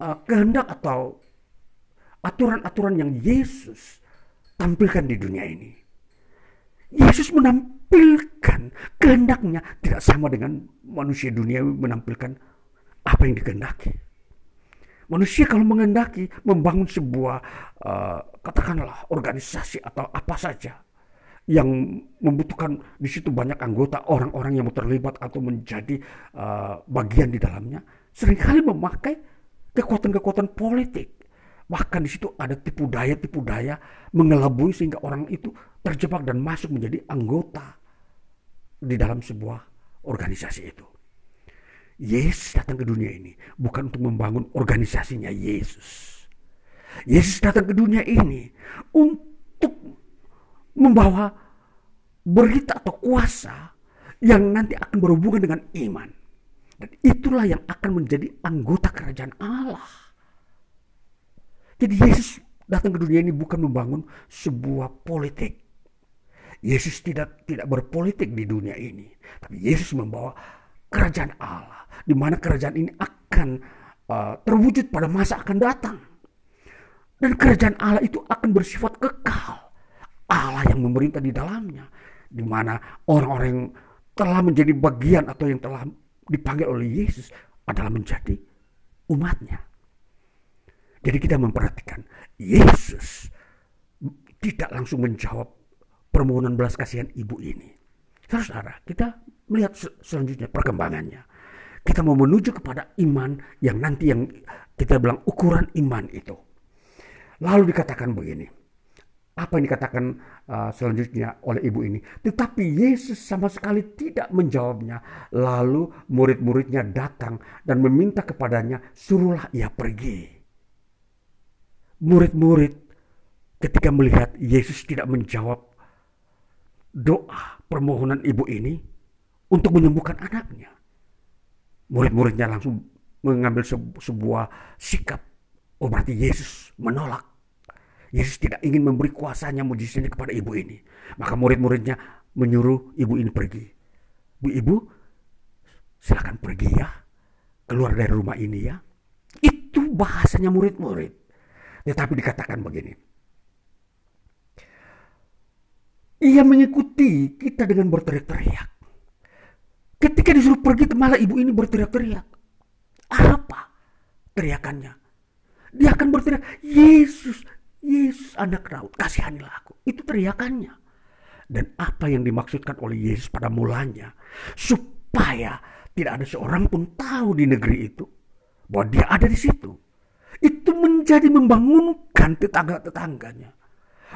uh, kehendak atau aturan-aturan yang Yesus tampilkan di dunia ini. Yesus menampilkan kehendaknya tidak sama dengan manusia dunia menampilkan apa yang dikehendaki. Manusia kalau mengendaki membangun sebuah uh, katakanlah organisasi atau apa saja yang membutuhkan di situ banyak anggota orang-orang yang terlibat atau menjadi uh, bagian di dalamnya sering kali memakai kekuatan-kekuatan politik. Bahkan di situ ada tipu daya tipu daya mengelabui sehingga orang itu terjebak dan masuk menjadi anggota di dalam sebuah organisasi itu. Yesus datang ke dunia ini bukan untuk membangun organisasinya Yesus. Yesus datang ke dunia ini untuk membawa berita atau kuasa yang nanti akan berhubungan dengan iman. Dan itulah yang akan menjadi anggota kerajaan Allah. Jadi Yesus datang ke dunia ini bukan membangun sebuah politik. Yesus tidak tidak berpolitik di dunia ini, tapi Yesus membawa kerajaan Allah, di mana kerajaan ini akan uh, terwujud pada masa akan datang. Dan kerajaan Allah itu akan bersifat kekal. Allah yang memerintah di dalamnya. Di mana orang-orang yang telah menjadi bagian atau yang telah dipanggil oleh Yesus adalah menjadi umatnya. Jadi kita memperhatikan Yesus tidak langsung menjawab permohonan belas kasihan ibu ini. Saudara, kita melihat selanjutnya perkembangannya. Kita mau menuju kepada iman yang nanti yang kita bilang ukuran iman itu. Lalu dikatakan begini apa yang dikatakan uh, selanjutnya oleh ibu ini. Tetapi Yesus sama sekali tidak menjawabnya. Lalu murid-muridnya datang dan meminta kepadanya, suruhlah ia pergi. Murid-murid ketika melihat Yesus tidak menjawab doa permohonan ibu ini untuk menyembuhkan anaknya. Murid-muridnya langsung mengambil sebuah sikap. Oh berarti Yesus menolak Yesus tidak ingin memberi kuasanya mujizatnya kepada ibu ini. Maka murid-muridnya menyuruh ibu ini pergi. Bu ibu, silakan pergi ya. Keluar dari rumah ini ya. Itu bahasanya murid-murid. Tetapi dikatakan begini. Ia mengikuti kita dengan berteriak-teriak. Ketika disuruh pergi, malah ibu ini berteriak-teriak. Apa teriakannya? Dia akan berteriak, Yesus, Yesus anak Daud, kasihanilah aku. Itu teriakannya. Dan apa yang dimaksudkan oleh Yesus pada mulanya. Supaya tidak ada seorang pun tahu di negeri itu. Bahwa dia ada di situ. Itu menjadi membangunkan tetangga-tetangganya.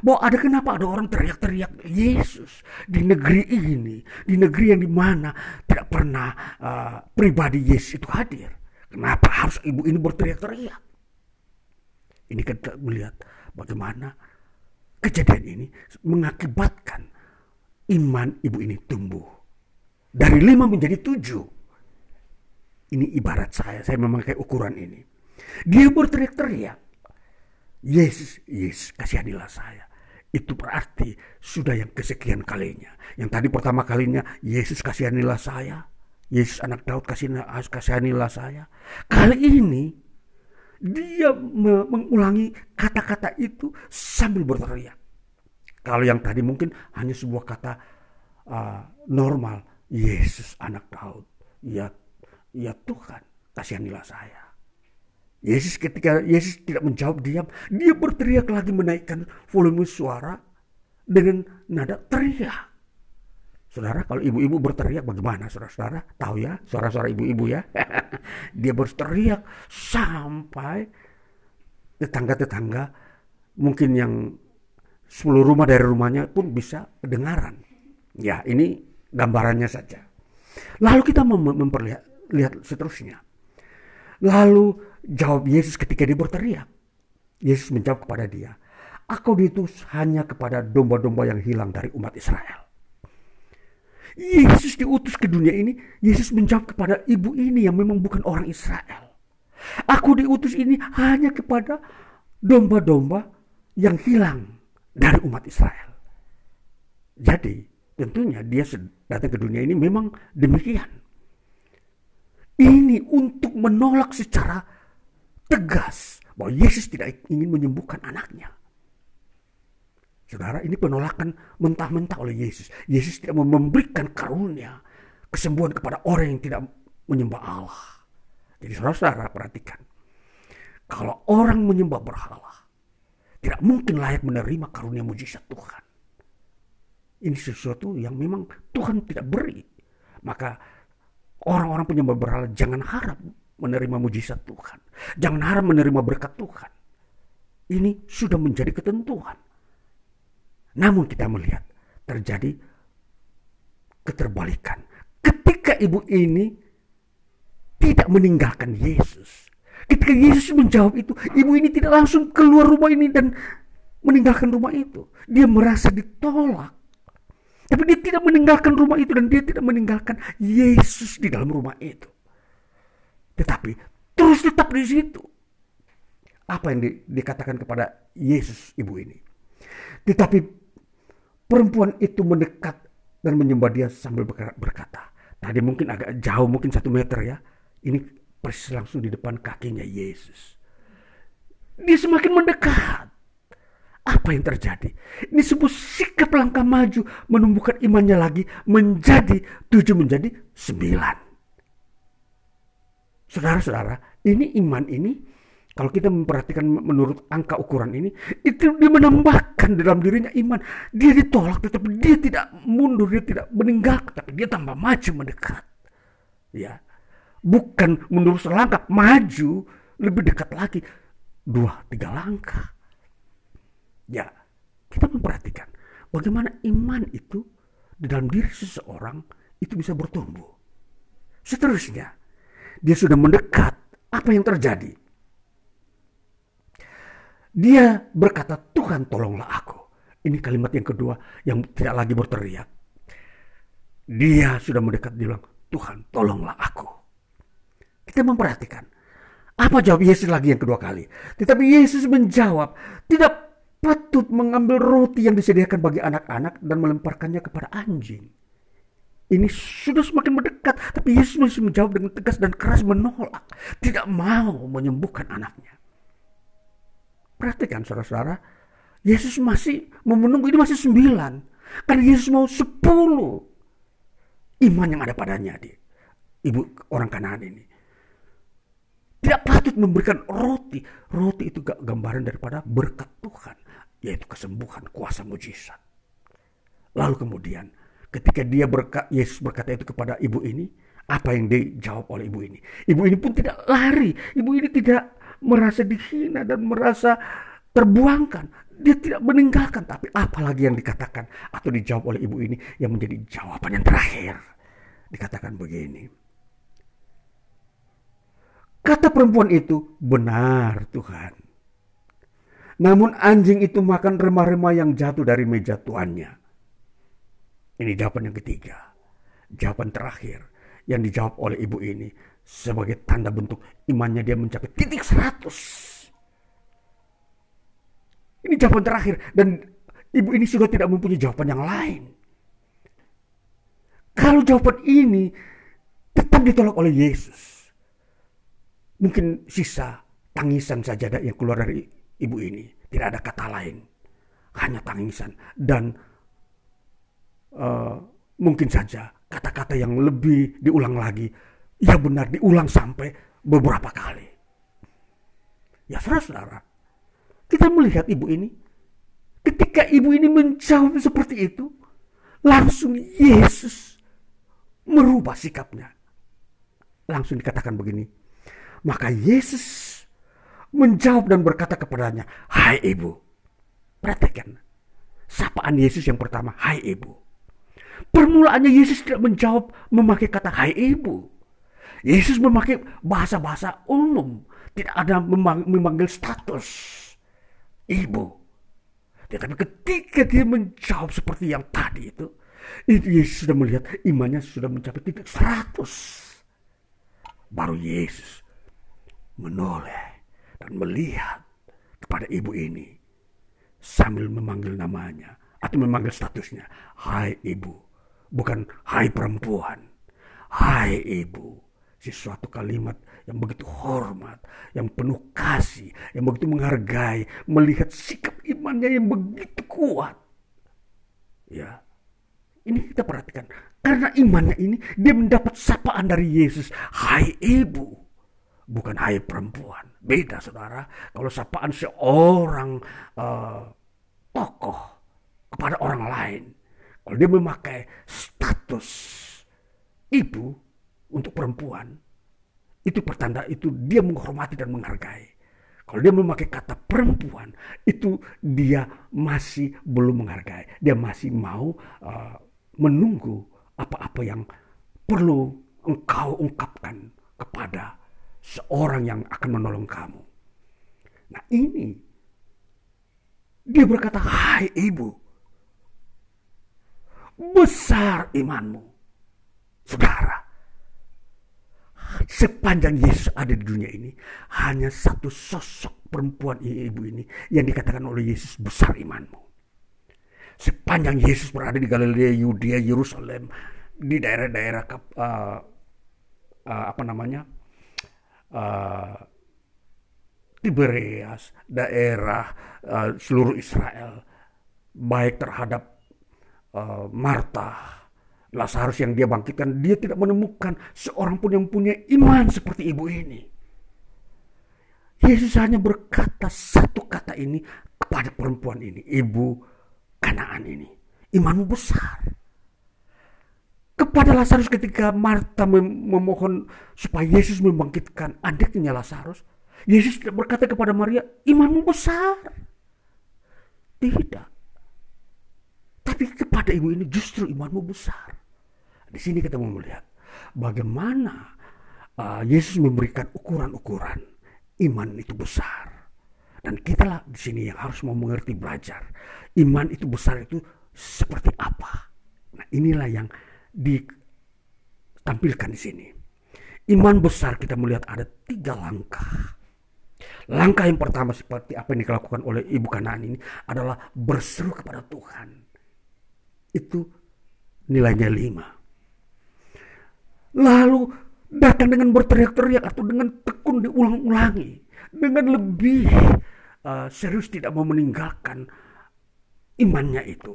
Bahwa ada kenapa ada orang teriak-teriak Yesus di negeri ini. Di negeri yang di mana tidak pernah uh, pribadi Yesus itu hadir. Kenapa harus ibu ini berteriak-teriak? Ini kita melihat bagaimana kejadian ini mengakibatkan iman ibu ini tumbuh. Dari lima menjadi tujuh. Ini ibarat saya, saya memakai ukuran ini. Dia berteriak-teriak. Yesus, Yesus, kasihanilah saya. Itu berarti sudah yang kesekian kalinya. Yang tadi pertama kalinya, Yesus kasihanilah saya. Yesus anak Daud kasihanilah saya. Kali ini dia mengulangi kata-kata itu sambil berteriak. Kalau yang tadi mungkin hanya sebuah kata uh, normal, Yesus anak Daud, ya ya Tuhan, kasihanilah saya. Yesus ketika Yesus tidak menjawab diam, dia berteriak lagi menaikkan volume suara dengan nada teriak. Saudara, kalau ibu-ibu berteriak bagaimana saudara-saudara? Tahu ya, suara-suara ibu-ibu ya. Dia berteriak sampai tetangga-tetangga mungkin yang 10 rumah dari rumahnya pun bisa kedengaran. Ya, ini gambarannya saja. Lalu kita mem memperlihat lihat seterusnya. Lalu jawab Yesus ketika dia berteriak. Yesus menjawab kepada dia, Aku diutus hanya kepada domba-domba yang hilang dari umat Israel. Yesus diutus ke dunia ini, Yesus menjawab kepada ibu ini yang memang bukan orang Israel. Aku diutus ini hanya kepada domba-domba yang hilang dari umat Israel. Jadi tentunya dia datang ke dunia ini memang demikian. Ini untuk menolak secara tegas bahwa Yesus tidak ingin menyembuhkan anaknya. Saudara, ini penolakan mentah-mentah oleh Yesus. Yesus tidak memberikan karunia, kesembuhan kepada orang yang tidak menyembah Allah. Jadi saudara-saudara perhatikan. Kalau orang menyembah berhala, tidak mungkin layak menerima karunia mujizat Tuhan. Ini sesuatu yang memang Tuhan tidak beri. Maka orang-orang penyembah berhala jangan harap menerima mujizat Tuhan. Jangan harap menerima berkat Tuhan. Ini sudah menjadi ketentuan. Namun kita melihat terjadi keterbalikan. Ketika ibu ini tidak meninggalkan Yesus. Ketika Yesus menjawab itu, ibu ini tidak langsung keluar rumah ini dan meninggalkan rumah itu. Dia merasa ditolak. Tapi dia tidak meninggalkan rumah itu dan dia tidak meninggalkan Yesus di dalam rumah itu. Tetapi terus tetap di situ. Apa yang di, dikatakan kepada Yesus ibu ini? Tetapi Perempuan itu mendekat dan menyembah dia sambil berkata, tadi mungkin agak jauh, mungkin satu meter ya. Ini persis langsung di depan kakinya Yesus. Dia semakin mendekat. Apa yang terjadi? Ini sebuah sikap langkah maju menumbuhkan imannya lagi menjadi tujuh menjadi sembilan. Saudara-saudara, ini iman ini kalau kita memperhatikan menurut angka ukuran ini, itu dia menambahkan dalam dirinya iman. Dia ditolak, tetapi dia tidak mundur, dia tidak meninggalkan, tapi dia tambah maju mendekat. Ya, bukan mundur selangkah, maju lebih dekat lagi, dua tiga langkah. Ya, kita memperhatikan bagaimana iman itu di dalam diri seseorang itu bisa bertumbuh. Seterusnya, dia sudah mendekat. Apa yang terjadi? Dia berkata, Tuhan tolonglah aku. Ini kalimat yang kedua yang tidak lagi berteriak. Dia sudah mendekat, dia bilang, Tuhan tolonglah aku. Kita memperhatikan. Apa jawab Yesus lagi yang kedua kali? Tetapi Yesus menjawab, tidak patut mengambil roti yang disediakan bagi anak-anak dan melemparkannya kepada anjing. Ini sudah semakin mendekat, tapi Yesus masih menjawab dengan tegas dan keras menolak. Tidak mau menyembuhkan anaknya. Perhatikan saudara-saudara, Yesus masih mau menunggu ini masih sembilan. Karena Yesus mau sepuluh. Iman yang ada padanya di ibu orang kanan ini. Tidak patut memberikan roti. Roti itu gambaran daripada berkat Tuhan. Yaitu kesembuhan, kuasa mujizat. Lalu kemudian ketika dia berkat, Yesus berkata itu kepada ibu ini. Apa yang dijawab oleh ibu ini. Ibu ini pun tidak lari. Ibu ini tidak merasa dihina dan merasa terbuangkan. Dia tidak meninggalkan, tapi apalagi yang dikatakan atau dijawab oleh ibu ini yang menjadi jawaban yang terakhir. Dikatakan begini. Kata perempuan itu, benar Tuhan. Namun anjing itu makan remah-remah yang jatuh dari meja tuannya. Ini jawaban yang ketiga. Jawaban terakhir yang dijawab oleh ibu ini sebagai tanda bentuk imannya dia mencapai titik 100. Ini jawaban terakhir dan ibu ini sudah tidak mempunyai jawaban yang lain. Kalau jawaban ini tetap ditolak oleh Yesus. Mungkin sisa tangisan saja yang keluar dari ibu ini. Tidak ada kata lain. Hanya tangisan. Dan uh, mungkin saja kata-kata yang lebih diulang lagi Ya benar diulang sampai beberapa kali. Ya saudara-saudara, kita melihat ibu ini. Ketika ibu ini menjawab seperti itu, langsung Yesus merubah sikapnya. Langsung dikatakan begini, maka Yesus menjawab dan berkata kepadanya, Hai ibu. Perhatikan, sapaan Yesus yang pertama, Hai ibu. Permulaannya Yesus tidak menjawab memakai kata Hai ibu. Yesus memakai bahasa-bahasa umum. Tidak ada memanggil status ibu. Tetapi ketika dia menjawab seperti yang tadi itu, itu Yesus sudah melihat imannya sudah mencapai titik 100. Baru Yesus menoleh dan melihat kepada ibu ini. sambil memanggil namanya atau memanggil statusnya. Hai ibu, bukan hai perempuan. Hai ibu, sesuatu kalimat yang begitu hormat, yang penuh kasih, yang begitu menghargai, melihat sikap imannya yang begitu kuat. Ya, ini kita perhatikan. Karena imannya ini, dia mendapat sapaan dari Yesus. Hai ibu, bukan hai perempuan. Beda saudara, kalau sapaan seorang uh, tokoh kepada orang lain. Kalau dia memakai status ibu untuk perempuan, itu pertanda itu dia menghormati dan menghargai. Kalau dia memakai kata perempuan, itu dia masih belum menghargai. Dia masih mau uh, menunggu apa-apa yang perlu engkau ungkapkan kepada seorang yang akan menolong kamu. Nah ini, dia berkata, hai ibu, besar imanmu. Saudara, sepanjang Yesus ada di dunia ini, hanya satu sosok perempuan ibu ini yang dikatakan oleh Yesus besar imanmu. Sepanjang Yesus berada di Galilea, Yudea, Yerusalem, di daerah-daerah uh, uh, apa namanya uh, Tiberias, daerah uh, seluruh Israel, baik terhadap uh, Marta, Lazarus yang dia bangkitkan, dia tidak menemukan seorang pun yang punya iman seperti ibu ini. Yesus hanya berkata satu kata ini kepada perempuan ini, ibu kanaan ini. Imanmu besar. Kepada Lazarus ketika Marta memohon supaya Yesus membangkitkan adiknya Lazarus, Yesus tidak berkata kepada Maria, imanmu besar. Tidak. Tapi kepada ibu ini justru imanmu besar. Di sini kita mau melihat bagaimana uh, Yesus memberikan ukuran-ukuran iman itu besar. Dan kita lah di sini yang harus mau mengerti belajar. Iman itu besar itu seperti apa. Nah inilah yang ditampilkan di sini. Iman besar kita melihat ada tiga langkah. Langkah yang pertama seperti apa yang dilakukan oleh ibu kanan ini adalah berseru kepada Tuhan. Itu nilainya lima. Lalu datang dengan berteriak-teriak atau dengan tekun diulang-ulangi. Dengan lebih uh, serius tidak mau meninggalkan imannya itu.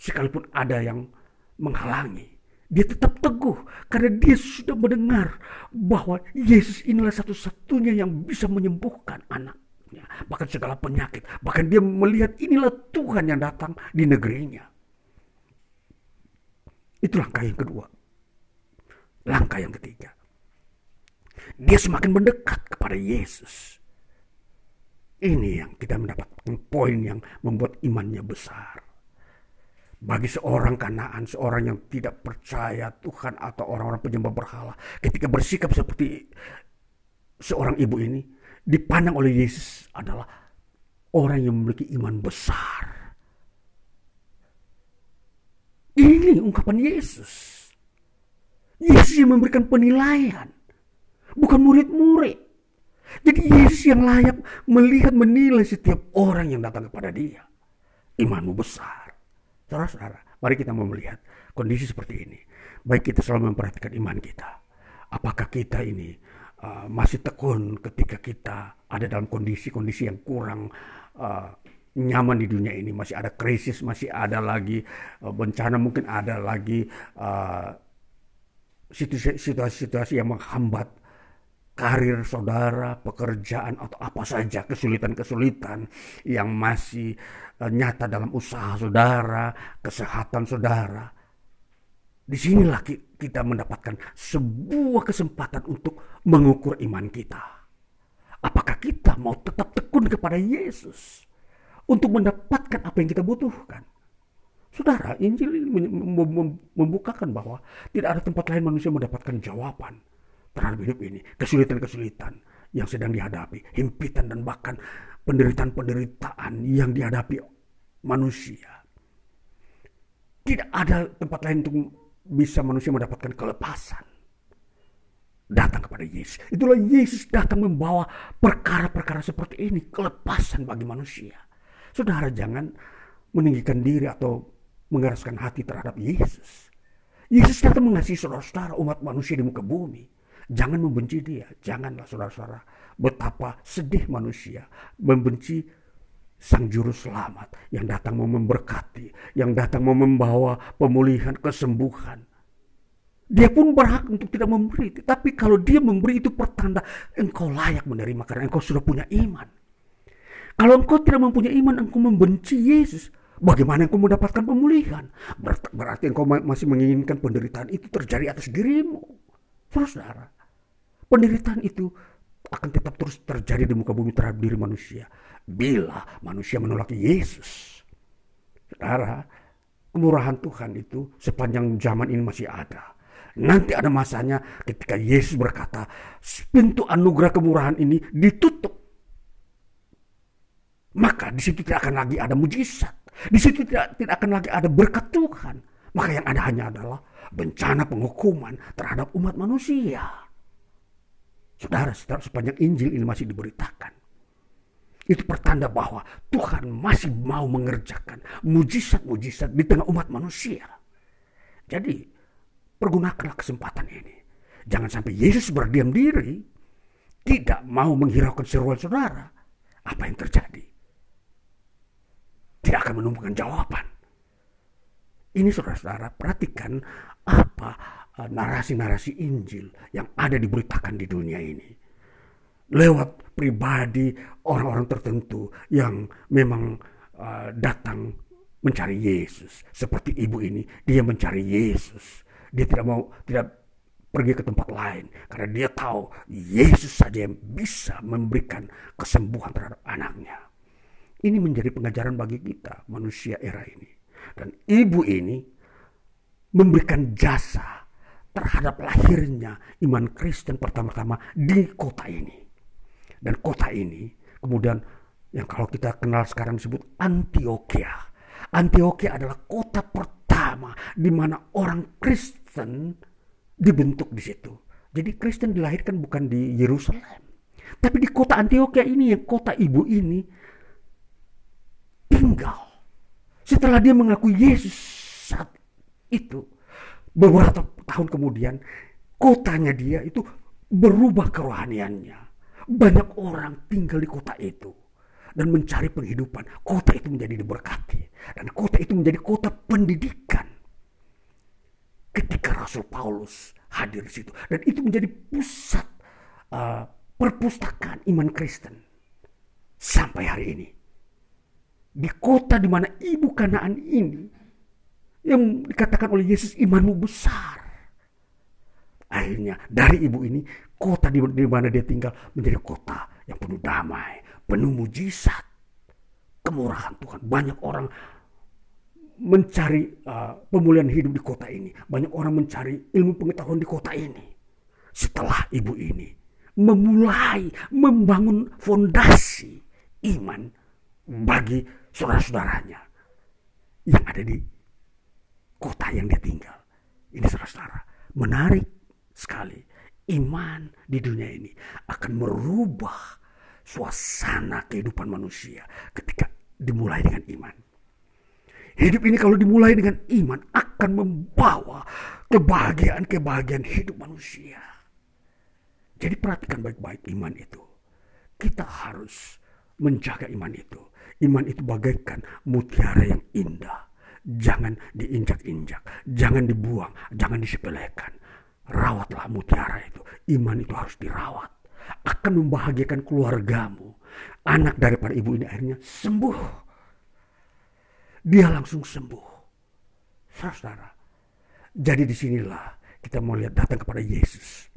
Sekalipun ada yang menghalangi. Dia tetap teguh karena dia sudah mendengar bahwa Yesus inilah satu-satunya yang bisa menyembuhkan anaknya. Bahkan segala penyakit. Bahkan dia melihat inilah Tuhan yang datang di negerinya. Itu langkah yang kedua. Langkah yang ketiga. Dia semakin mendekat kepada Yesus. Ini yang kita mendapatkan poin yang membuat imannya besar. Bagi seorang kanaan, seorang yang tidak percaya Tuhan atau orang-orang penyembah berhala. Ketika bersikap seperti seorang ibu ini, dipandang oleh Yesus adalah orang yang memiliki iman besar. Ini ungkapan Yesus. Yesus yang memberikan penilaian. Bukan murid-murid. Jadi Yesus yang layak melihat menilai setiap orang yang datang kepada dia. Imanmu besar. Saudara-saudara, mari kita mau melihat kondisi seperti ini. Baik kita selalu memperhatikan iman kita. Apakah kita ini uh, masih tekun ketika kita ada dalam kondisi-kondisi yang kurang uh, nyaman di dunia ini. Masih ada krisis, masih ada lagi uh, bencana, mungkin ada lagi uh, situasi-situasi yang menghambat karir saudara, pekerjaan atau apa saja kesulitan-kesulitan yang masih uh, nyata dalam usaha saudara, kesehatan saudara. Di sinilah kita mendapatkan sebuah kesempatan untuk mengukur iman kita. Apakah kita mau tetap tekun kepada Yesus untuk mendapatkan apa yang kita butuhkan? Saudara, Injil membukakan bahwa tidak ada tempat lain manusia mendapatkan jawaban terhadap hidup ini. Kesulitan-kesulitan yang sedang dihadapi, himpitan dan bahkan penderitaan-penderitaan yang dihadapi manusia. Tidak ada tempat lain untuk bisa manusia mendapatkan kelepasan. Datang kepada Yesus. Itulah Yesus datang membawa perkara-perkara seperti ini. Kelepasan bagi manusia. Saudara jangan meninggikan diri atau mengeraskan hati terhadap Yesus. Yesus datang mengasihi saudara-saudara umat manusia di muka bumi. Jangan membenci dia. Janganlah saudara-saudara. Betapa sedih manusia membenci sang juru selamat yang datang mau memberkati, yang datang mau membawa pemulihan, kesembuhan. Dia pun berhak untuk tidak memberi. Tapi kalau dia memberi itu pertanda engkau layak menerima karena engkau sudah punya iman. Kalau engkau tidak mempunyai iman, engkau membenci Yesus. Bagaimana engkau mendapatkan pemulihan? Berarti engkau masih menginginkan penderitaan itu terjadi atas dirimu. Saudara, penderitaan itu akan tetap terus terjadi di muka bumi terhadap diri manusia. Bila manusia menolak Yesus. Saudara, kemurahan Tuhan itu sepanjang zaman ini masih ada Nanti ada masanya ketika Yesus berkata, pintu anugerah kemurahan ini ditutup. Maka di situ tidak akan lagi ada mujizat. Di situ tidak, tidak akan lagi ada berkat Tuhan. Maka yang ada hanya adalah bencana penghukuman terhadap umat manusia. Saudara, sepanjang Injil ini masih diberitakan. Itu pertanda bahwa Tuhan masih mau mengerjakan mujizat-mujizat di tengah umat manusia. Jadi Pergunakanlah kesempatan ini. Jangan sampai Yesus berdiam diri, tidak mau menghiraukan seruan saudara. Apa yang terjadi? Tidak akan menemukan jawaban. Ini saudara-saudara, perhatikan apa eh, narasi-narasi Injil yang ada diberitakan di dunia ini. Lewat pribadi orang-orang tertentu yang memang uh, datang mencari Yesus. Seperti ibu ini, dia mencari Yesus dia tidak mau tidak pergi ke tempat lain karena dia tahu Yesus saja yang bisa memberikan kesembuhan terhadap anaknya. Ini menjadi pengajaran bagi kita manusia era ini. Dan ibu ini memberikan jasa terhadap lahirnya iman Kristen pertama-tama di kota ini. Dan kota ini kemudian yang kalau kita kenal sekarang disebut Antioquia. Antioquia adalah kota pertama di mana orang Kristen dibentuk di situ. Jadi Kristen dilahirkan bukan di Yerusalem. Tapi di kota Antioquia ini, yang kota ibu ini, tinggal. Setelah dia mengaku Yesus saat itu, beberapa tahun kemudian, kotanya dia itu berubah kerohaniannya. Banyak orang tinggal di kota itu dan mencari penghidupan. Kota itu menjadi diberkati. Dan kota itu menjadi kota pendidikan ketika Rasul Paulus hadir di situ dan itu menjadi pusat uh, perpustakaan iman Kristen sampai hari ini di kota di mana ibu Kanaan ini yang dikatakan oleh Yesus imanmu besar akhirnya dari ibu ini kota di, mana dia tinggal menjadi kota yang penuh damai penuh mujizat kemurahan Tuhan banyak orang mencari uh, pemulihan hidup di kota ini. Banyak orang mencari ilmu pengetahuan di kota ini. Setelah ibu ini memulai membangun fondasi iman bagi saudara-saudaranya yang ada di kota yang dia tinggal. Ini saudara-saudara, menarik sekali. Iman di dunia ini akan merubah suasana kehidupan manusia ketika dimulai dengan iman. Hidup ini kalau dimulai dengan iman akan membawa kebahagiaan-kebahagiaan hidup manusia. Jadi perhatikan baik-baik iman itu. Kita harus menjaga iman itu. Iman itu bagaikan mutiara yang indah. Jangan diinjak-injak, jangan dibuang, jangan disepelekan. Rawatlah mutiara itu. Iman itu harus dirawat. Akan membahagiakan keluargamu. Anak daripada ibu ini akhirnya sembuh dia langsung sembuh. Saudara, jadi di sinilah kita mau lihat datang kepada Yesus.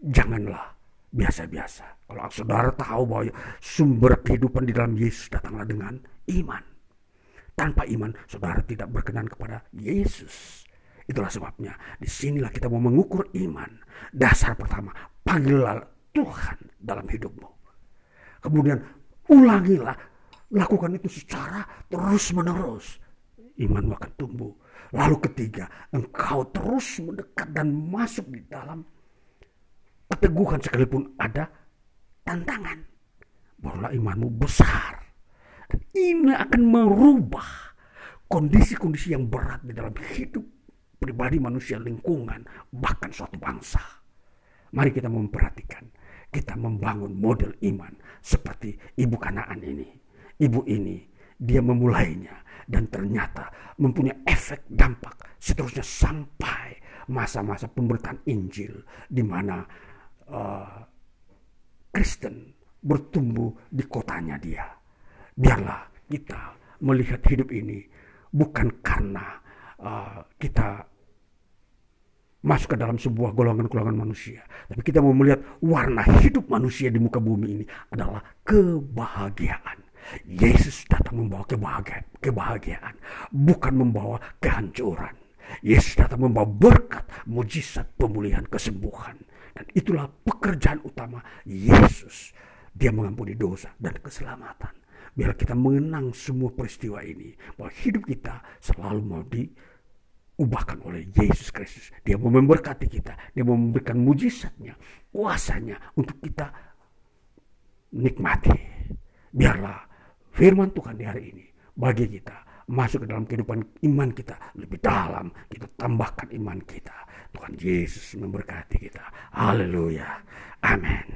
Janganlah biasa-biasa. Kalau saudara tahu bahwa sumber kehidupan di dalam Yesus datanglah dengan iman. Tanpa iman, saudara tidak berkenan kepada Yesus. Itulah sebabnya di sinilah kita mau mengukur iman. Dasar pertama, panggillah Tuhan dalam hidupmu. Kemudian ulangilah Lakukan itu secara terus-menerus. Imanmu akan tumbuh. Lalu ketiga, engkau terus mendekat dan masuk di dalam keteguhan sekalipun ada tantangan. Barulah imanmu besar. Dan ini akan merubah kondisi-kondisi yang berat di dalam hidup pribadi manusia, lingkungan, bahkan suatu bangsa. Mari kita memperhatikan, kita membangun model iman seperti ibu kanaan ini. Ibu ini, dia memulainya dan ternyata mempunyai efek dampak seterusnya sampai masa-masa pemberitaan Injil di mana uh, Kristen bertumbuh di kotanya dia. Biarlah kita melihat hidup ini bukan karena uh, kita masuk ke dalam sebuah golongan-golongan manusia. Tapi kita mau melihat warna hidup manusia di muka bumi ini adalah kebahagiaan. Yesus datang membawa kebahagiaan, kebahagiaan bukan membawa kehancuran. Yesus datang membawa berkat, mujizat, pemulihan, kesembuhan. Dan itulah pekerjaan utama Yesus. Dia mengampuni dosa dan keselamatan. Biar kita mengenang semua peristiwa ini. Bahwa hidup kita selalu mau di ubahkan oleh Yesus Kristus. Dia mau memberkati kita, dia mau memberikan mujizatnya, kuasanya untuk kita nikmati. Biarlah firman Tuhan di hari ini bagi kita masuk ke dalam kehidupan iman kita lebih dalam, kita tambahkan iman kita. Tuhan Yesus memberkati kita. Haleluya. Amin.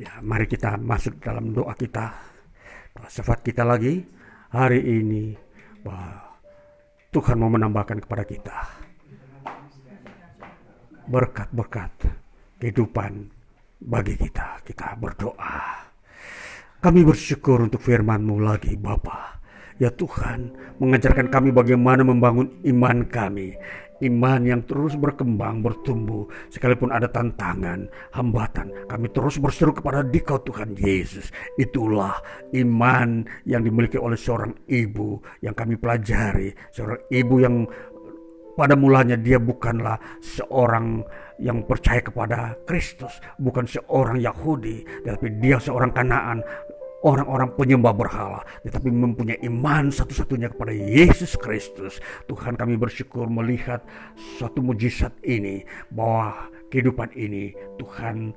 Ya, mari kita masuk dalam doa kita. Sifat kita lagi hari ini bahwa Tuhan mau menambahkan kepada kita berkat-berkat kehidupan bagi kita. Kita berdoa. Kami bersyukur untuk firman-Mu lagi Bapa. Ya Tuhan, mengajarkan kami bagaimana membangun iman kami iman yang terus berkembang, bertumbuh, sekalipun ada tantangan, hambatan, kami terus berseru kepada Dikau Tuhan Yesus. Itulah iman yang dimiliki oleh seorang ibu yang kami pelajari, seorang ibu yang pada mulanya dia bukanlah seorang yang percaya kepada Kristus, bukan seorang Yahudi, tetapi dia seorang Kanaan, orang-orang penyembah berhala, tetapi mempunyai iman satu-satunya kepada Yesus Kristus. Tuhan kami bersyukur melihat suatu mujizat ini, bahwa kehidupan ini Tuhan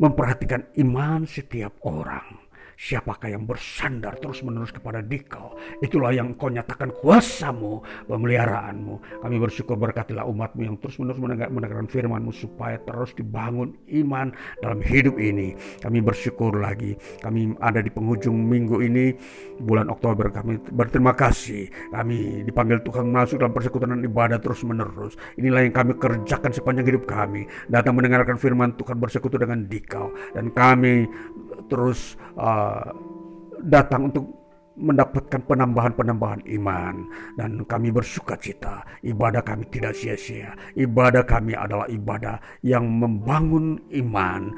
memperhatikan iman setiap orang. Siapakah yang bersandar terus menerus kepada dikau Itulah yang kau nyatakan kuasamu Pemeliharaanmu. Kami bersyukur berkatilah umatmu yang terus menerus mendengarkan firmanmu Supaya terus dibangun iman dalam hidup ini. Kami bersyukur lagi. Kami ada di penghujung minggu ini Bulan Oktober. Kami berterima kasih. Kami dipanggil Tuhan masuk dalam persekutuan ibadah terus menerus Inilah yang kami kerjakan sepanjang hidup kami. Datang mendengarkan firman Tuhan bersekutu dengan dikau Dan kami terus uh, datang untuk mendapatkan penambahan-penambahan iman. Dan kami bersuka cita ibadah kami tidak sia-sia. Ibadah kami adalah ibadah yang membangun iman.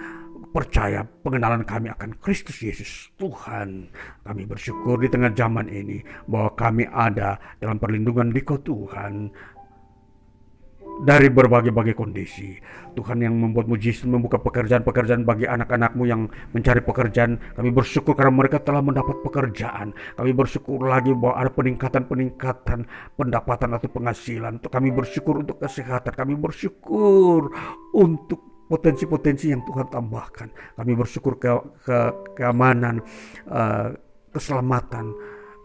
Percaya pengenalan kami akan Kristus Yesus Tuhan. Kami bersyukur di tengah zaman ini bahwa kami ada dalam perlindungan Dikau Tuhan dari berbagai-bagai kondisi. Tuhan yang membuat mujizat membuka pekerjaan-pekerjaan bagi anak-anakmu yang mencari pekerjaan. Kami bersyukur karena mereka telah mendapat pekerjaan. Kami bersyukur lagi bahwa ada peningkatan-peningkatan pendapatan atau penghasilan. Kami bersyukur untuk kesehatan. Kami bersyukur untuk potensi-potensi yang Tuhan tambahkan. Kami bersyukur ke, ke keamanan, uh, keselamatan,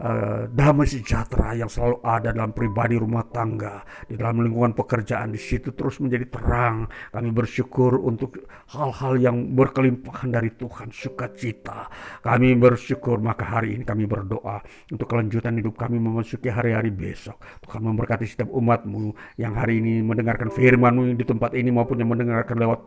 uh, damai sejahtera yang selalu ada dalam pribadi rumah tangga, di dalam lingkungan pekerjaan di situ terus menjadi terang. Kami bersyukur untuk hal-hal yang berkelimpahan dari Tuhan, sukacita. Kami bersyukur maka hari ini kami berdoa untuk kelanjutan hidup kami memasuki hari-hari besok. Tuhan memberkati setiap umatmu yang hari ini mendengarkan firmanmu di tempat ini maupun yang mendengarkan lewat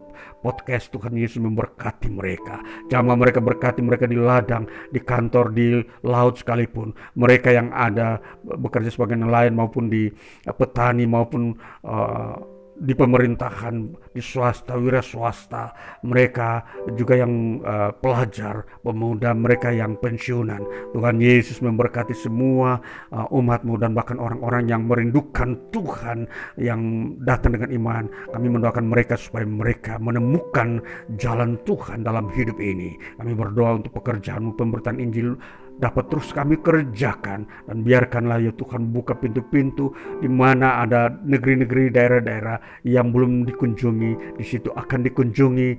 podcast Tuhan Yesus memberkati mereka. Jamaah mereka berkati mereka di ladang, di kantor, di laut sekalipun mereka yang ada bekerja sebagai nelayan maupun di uh, petani maupun uh, di pemerintahan, di swasta, wira swasta, mereka juga yang uh, pelajar, pemuda, mereka yang pensiunan. Tuhan Yesus memberkati semua uh, umatmu dan bahkan orang-orang yang merindukan Tuhan yang datang dengan iman. Kami mendoakan mereka supaya mereka menemukan jalan Tuhan dalam hidup ini. Kami berdoa untuk pekerjaanmu, pemberitaan Injil dapat terus kami kerjakan dan biarkanlah ya Tuhan buka pintu-pintu di mana ada negeri-negeri daerah-daerah yang belum dikunjungi di situ akan dikunjungi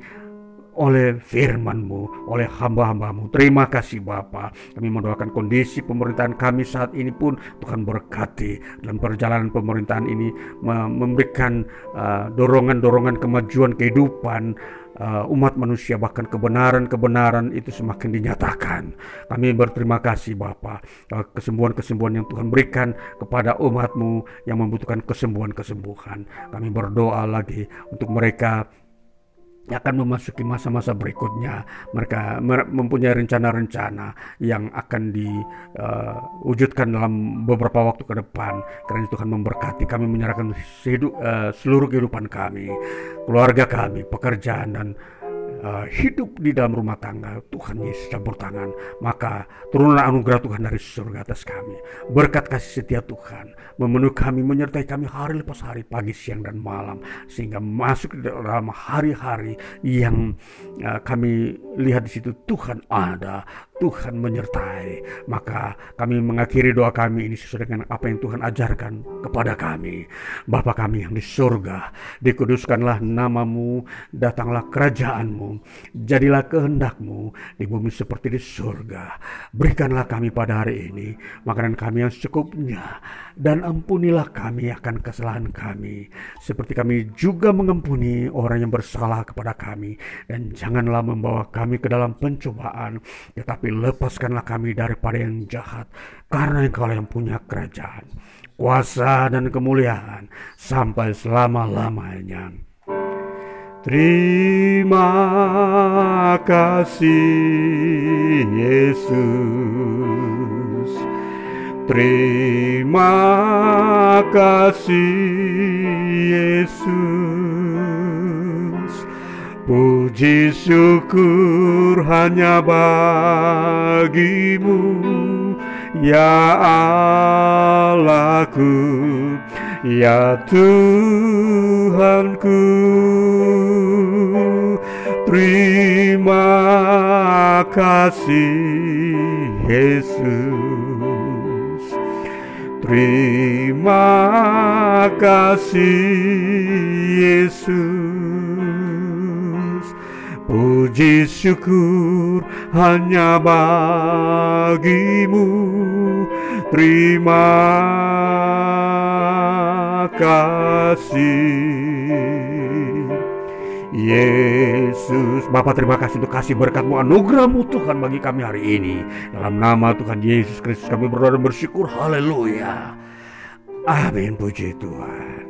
oleh firman-Mu, oleh hamba-hambamu. Terima kasih Bapa. Kami mendoakan kondisi pemerintahan kami saat ini pun Tuhan berkati dalam perjalanan pemerintahan ini memberikan uh, dorongan-dorongan uh, kemajuan kehidupan uh, umat manusia bahkan kebenaran-kebenaran itu semakin dinyatakan. Kami berterima kasih Bapa uh, kesembuhan-kesembuhan yang Tuhan berikan kepada umatmu yang membutuhkan kesembuhan-kesembuhan. Kami berdoa lagi untuk mereka akan memasuki masa-masa berikutnya. Mereka mempunyai rencana-rencana yang akan diwujudkan uh, dalam beberapa waktu ke depan. Karena Tuhan memberkati kami menyerahkan hidup, uh, seluruh kehidupan kami, keluarga kami, pekerjaan dan uh, hidup di dalam rumah tangga Tuhan Yesus campur tangan maka turunlah anugerah Tuhan dari surga atas kami berkat kasih setia Tuhan memenuhi kami menyertai kami hari lepas hari pagi siang dan malam sehingga masuk dalam hari-hari yang uh, kami lihat di situ Tuhan ada Tuhan menyertai. Maka kami mengakhiri doa kami ini sesuai dengan apa yang Tuhan ajarkan kepada kami. Bapa kami yang di surga, dikuduskanlah namamu, datanglah kerajaanmu, jadilah kehendakmu di bumi seperti di surga. Berikanlah kami pada hari ini makanan kami yang secukupnya, dan ampunilah kami akan kesalahan kami, seperti kami juga mengampuni orang yang bersalah kepada kami, dan janganlah membawa kami ke dalam pencobaan, tetapi lepaskanlah kami daripada yang jahat, karena engkau yang punya kerajaan, kuasa dan kemuliaan sampai selama-lamanya. Terima kasih Yesus. Terima kasih Yesus. Puji syukur hanya bagimu Ya Allahku Ya Tuhanku Terima kasih Yesus. Terima kasih Yesus. Puji syukur hanya bagimu Terima kasih. Yesus Bapak terima kasih untuk kasih berkatmu anugerahmu Tuhan bagi kami hari ini. Dalam nama Tuhan Yesus Kristus kami berdoa dan bersyukur. Haleluya. Amin. Puji Tuhan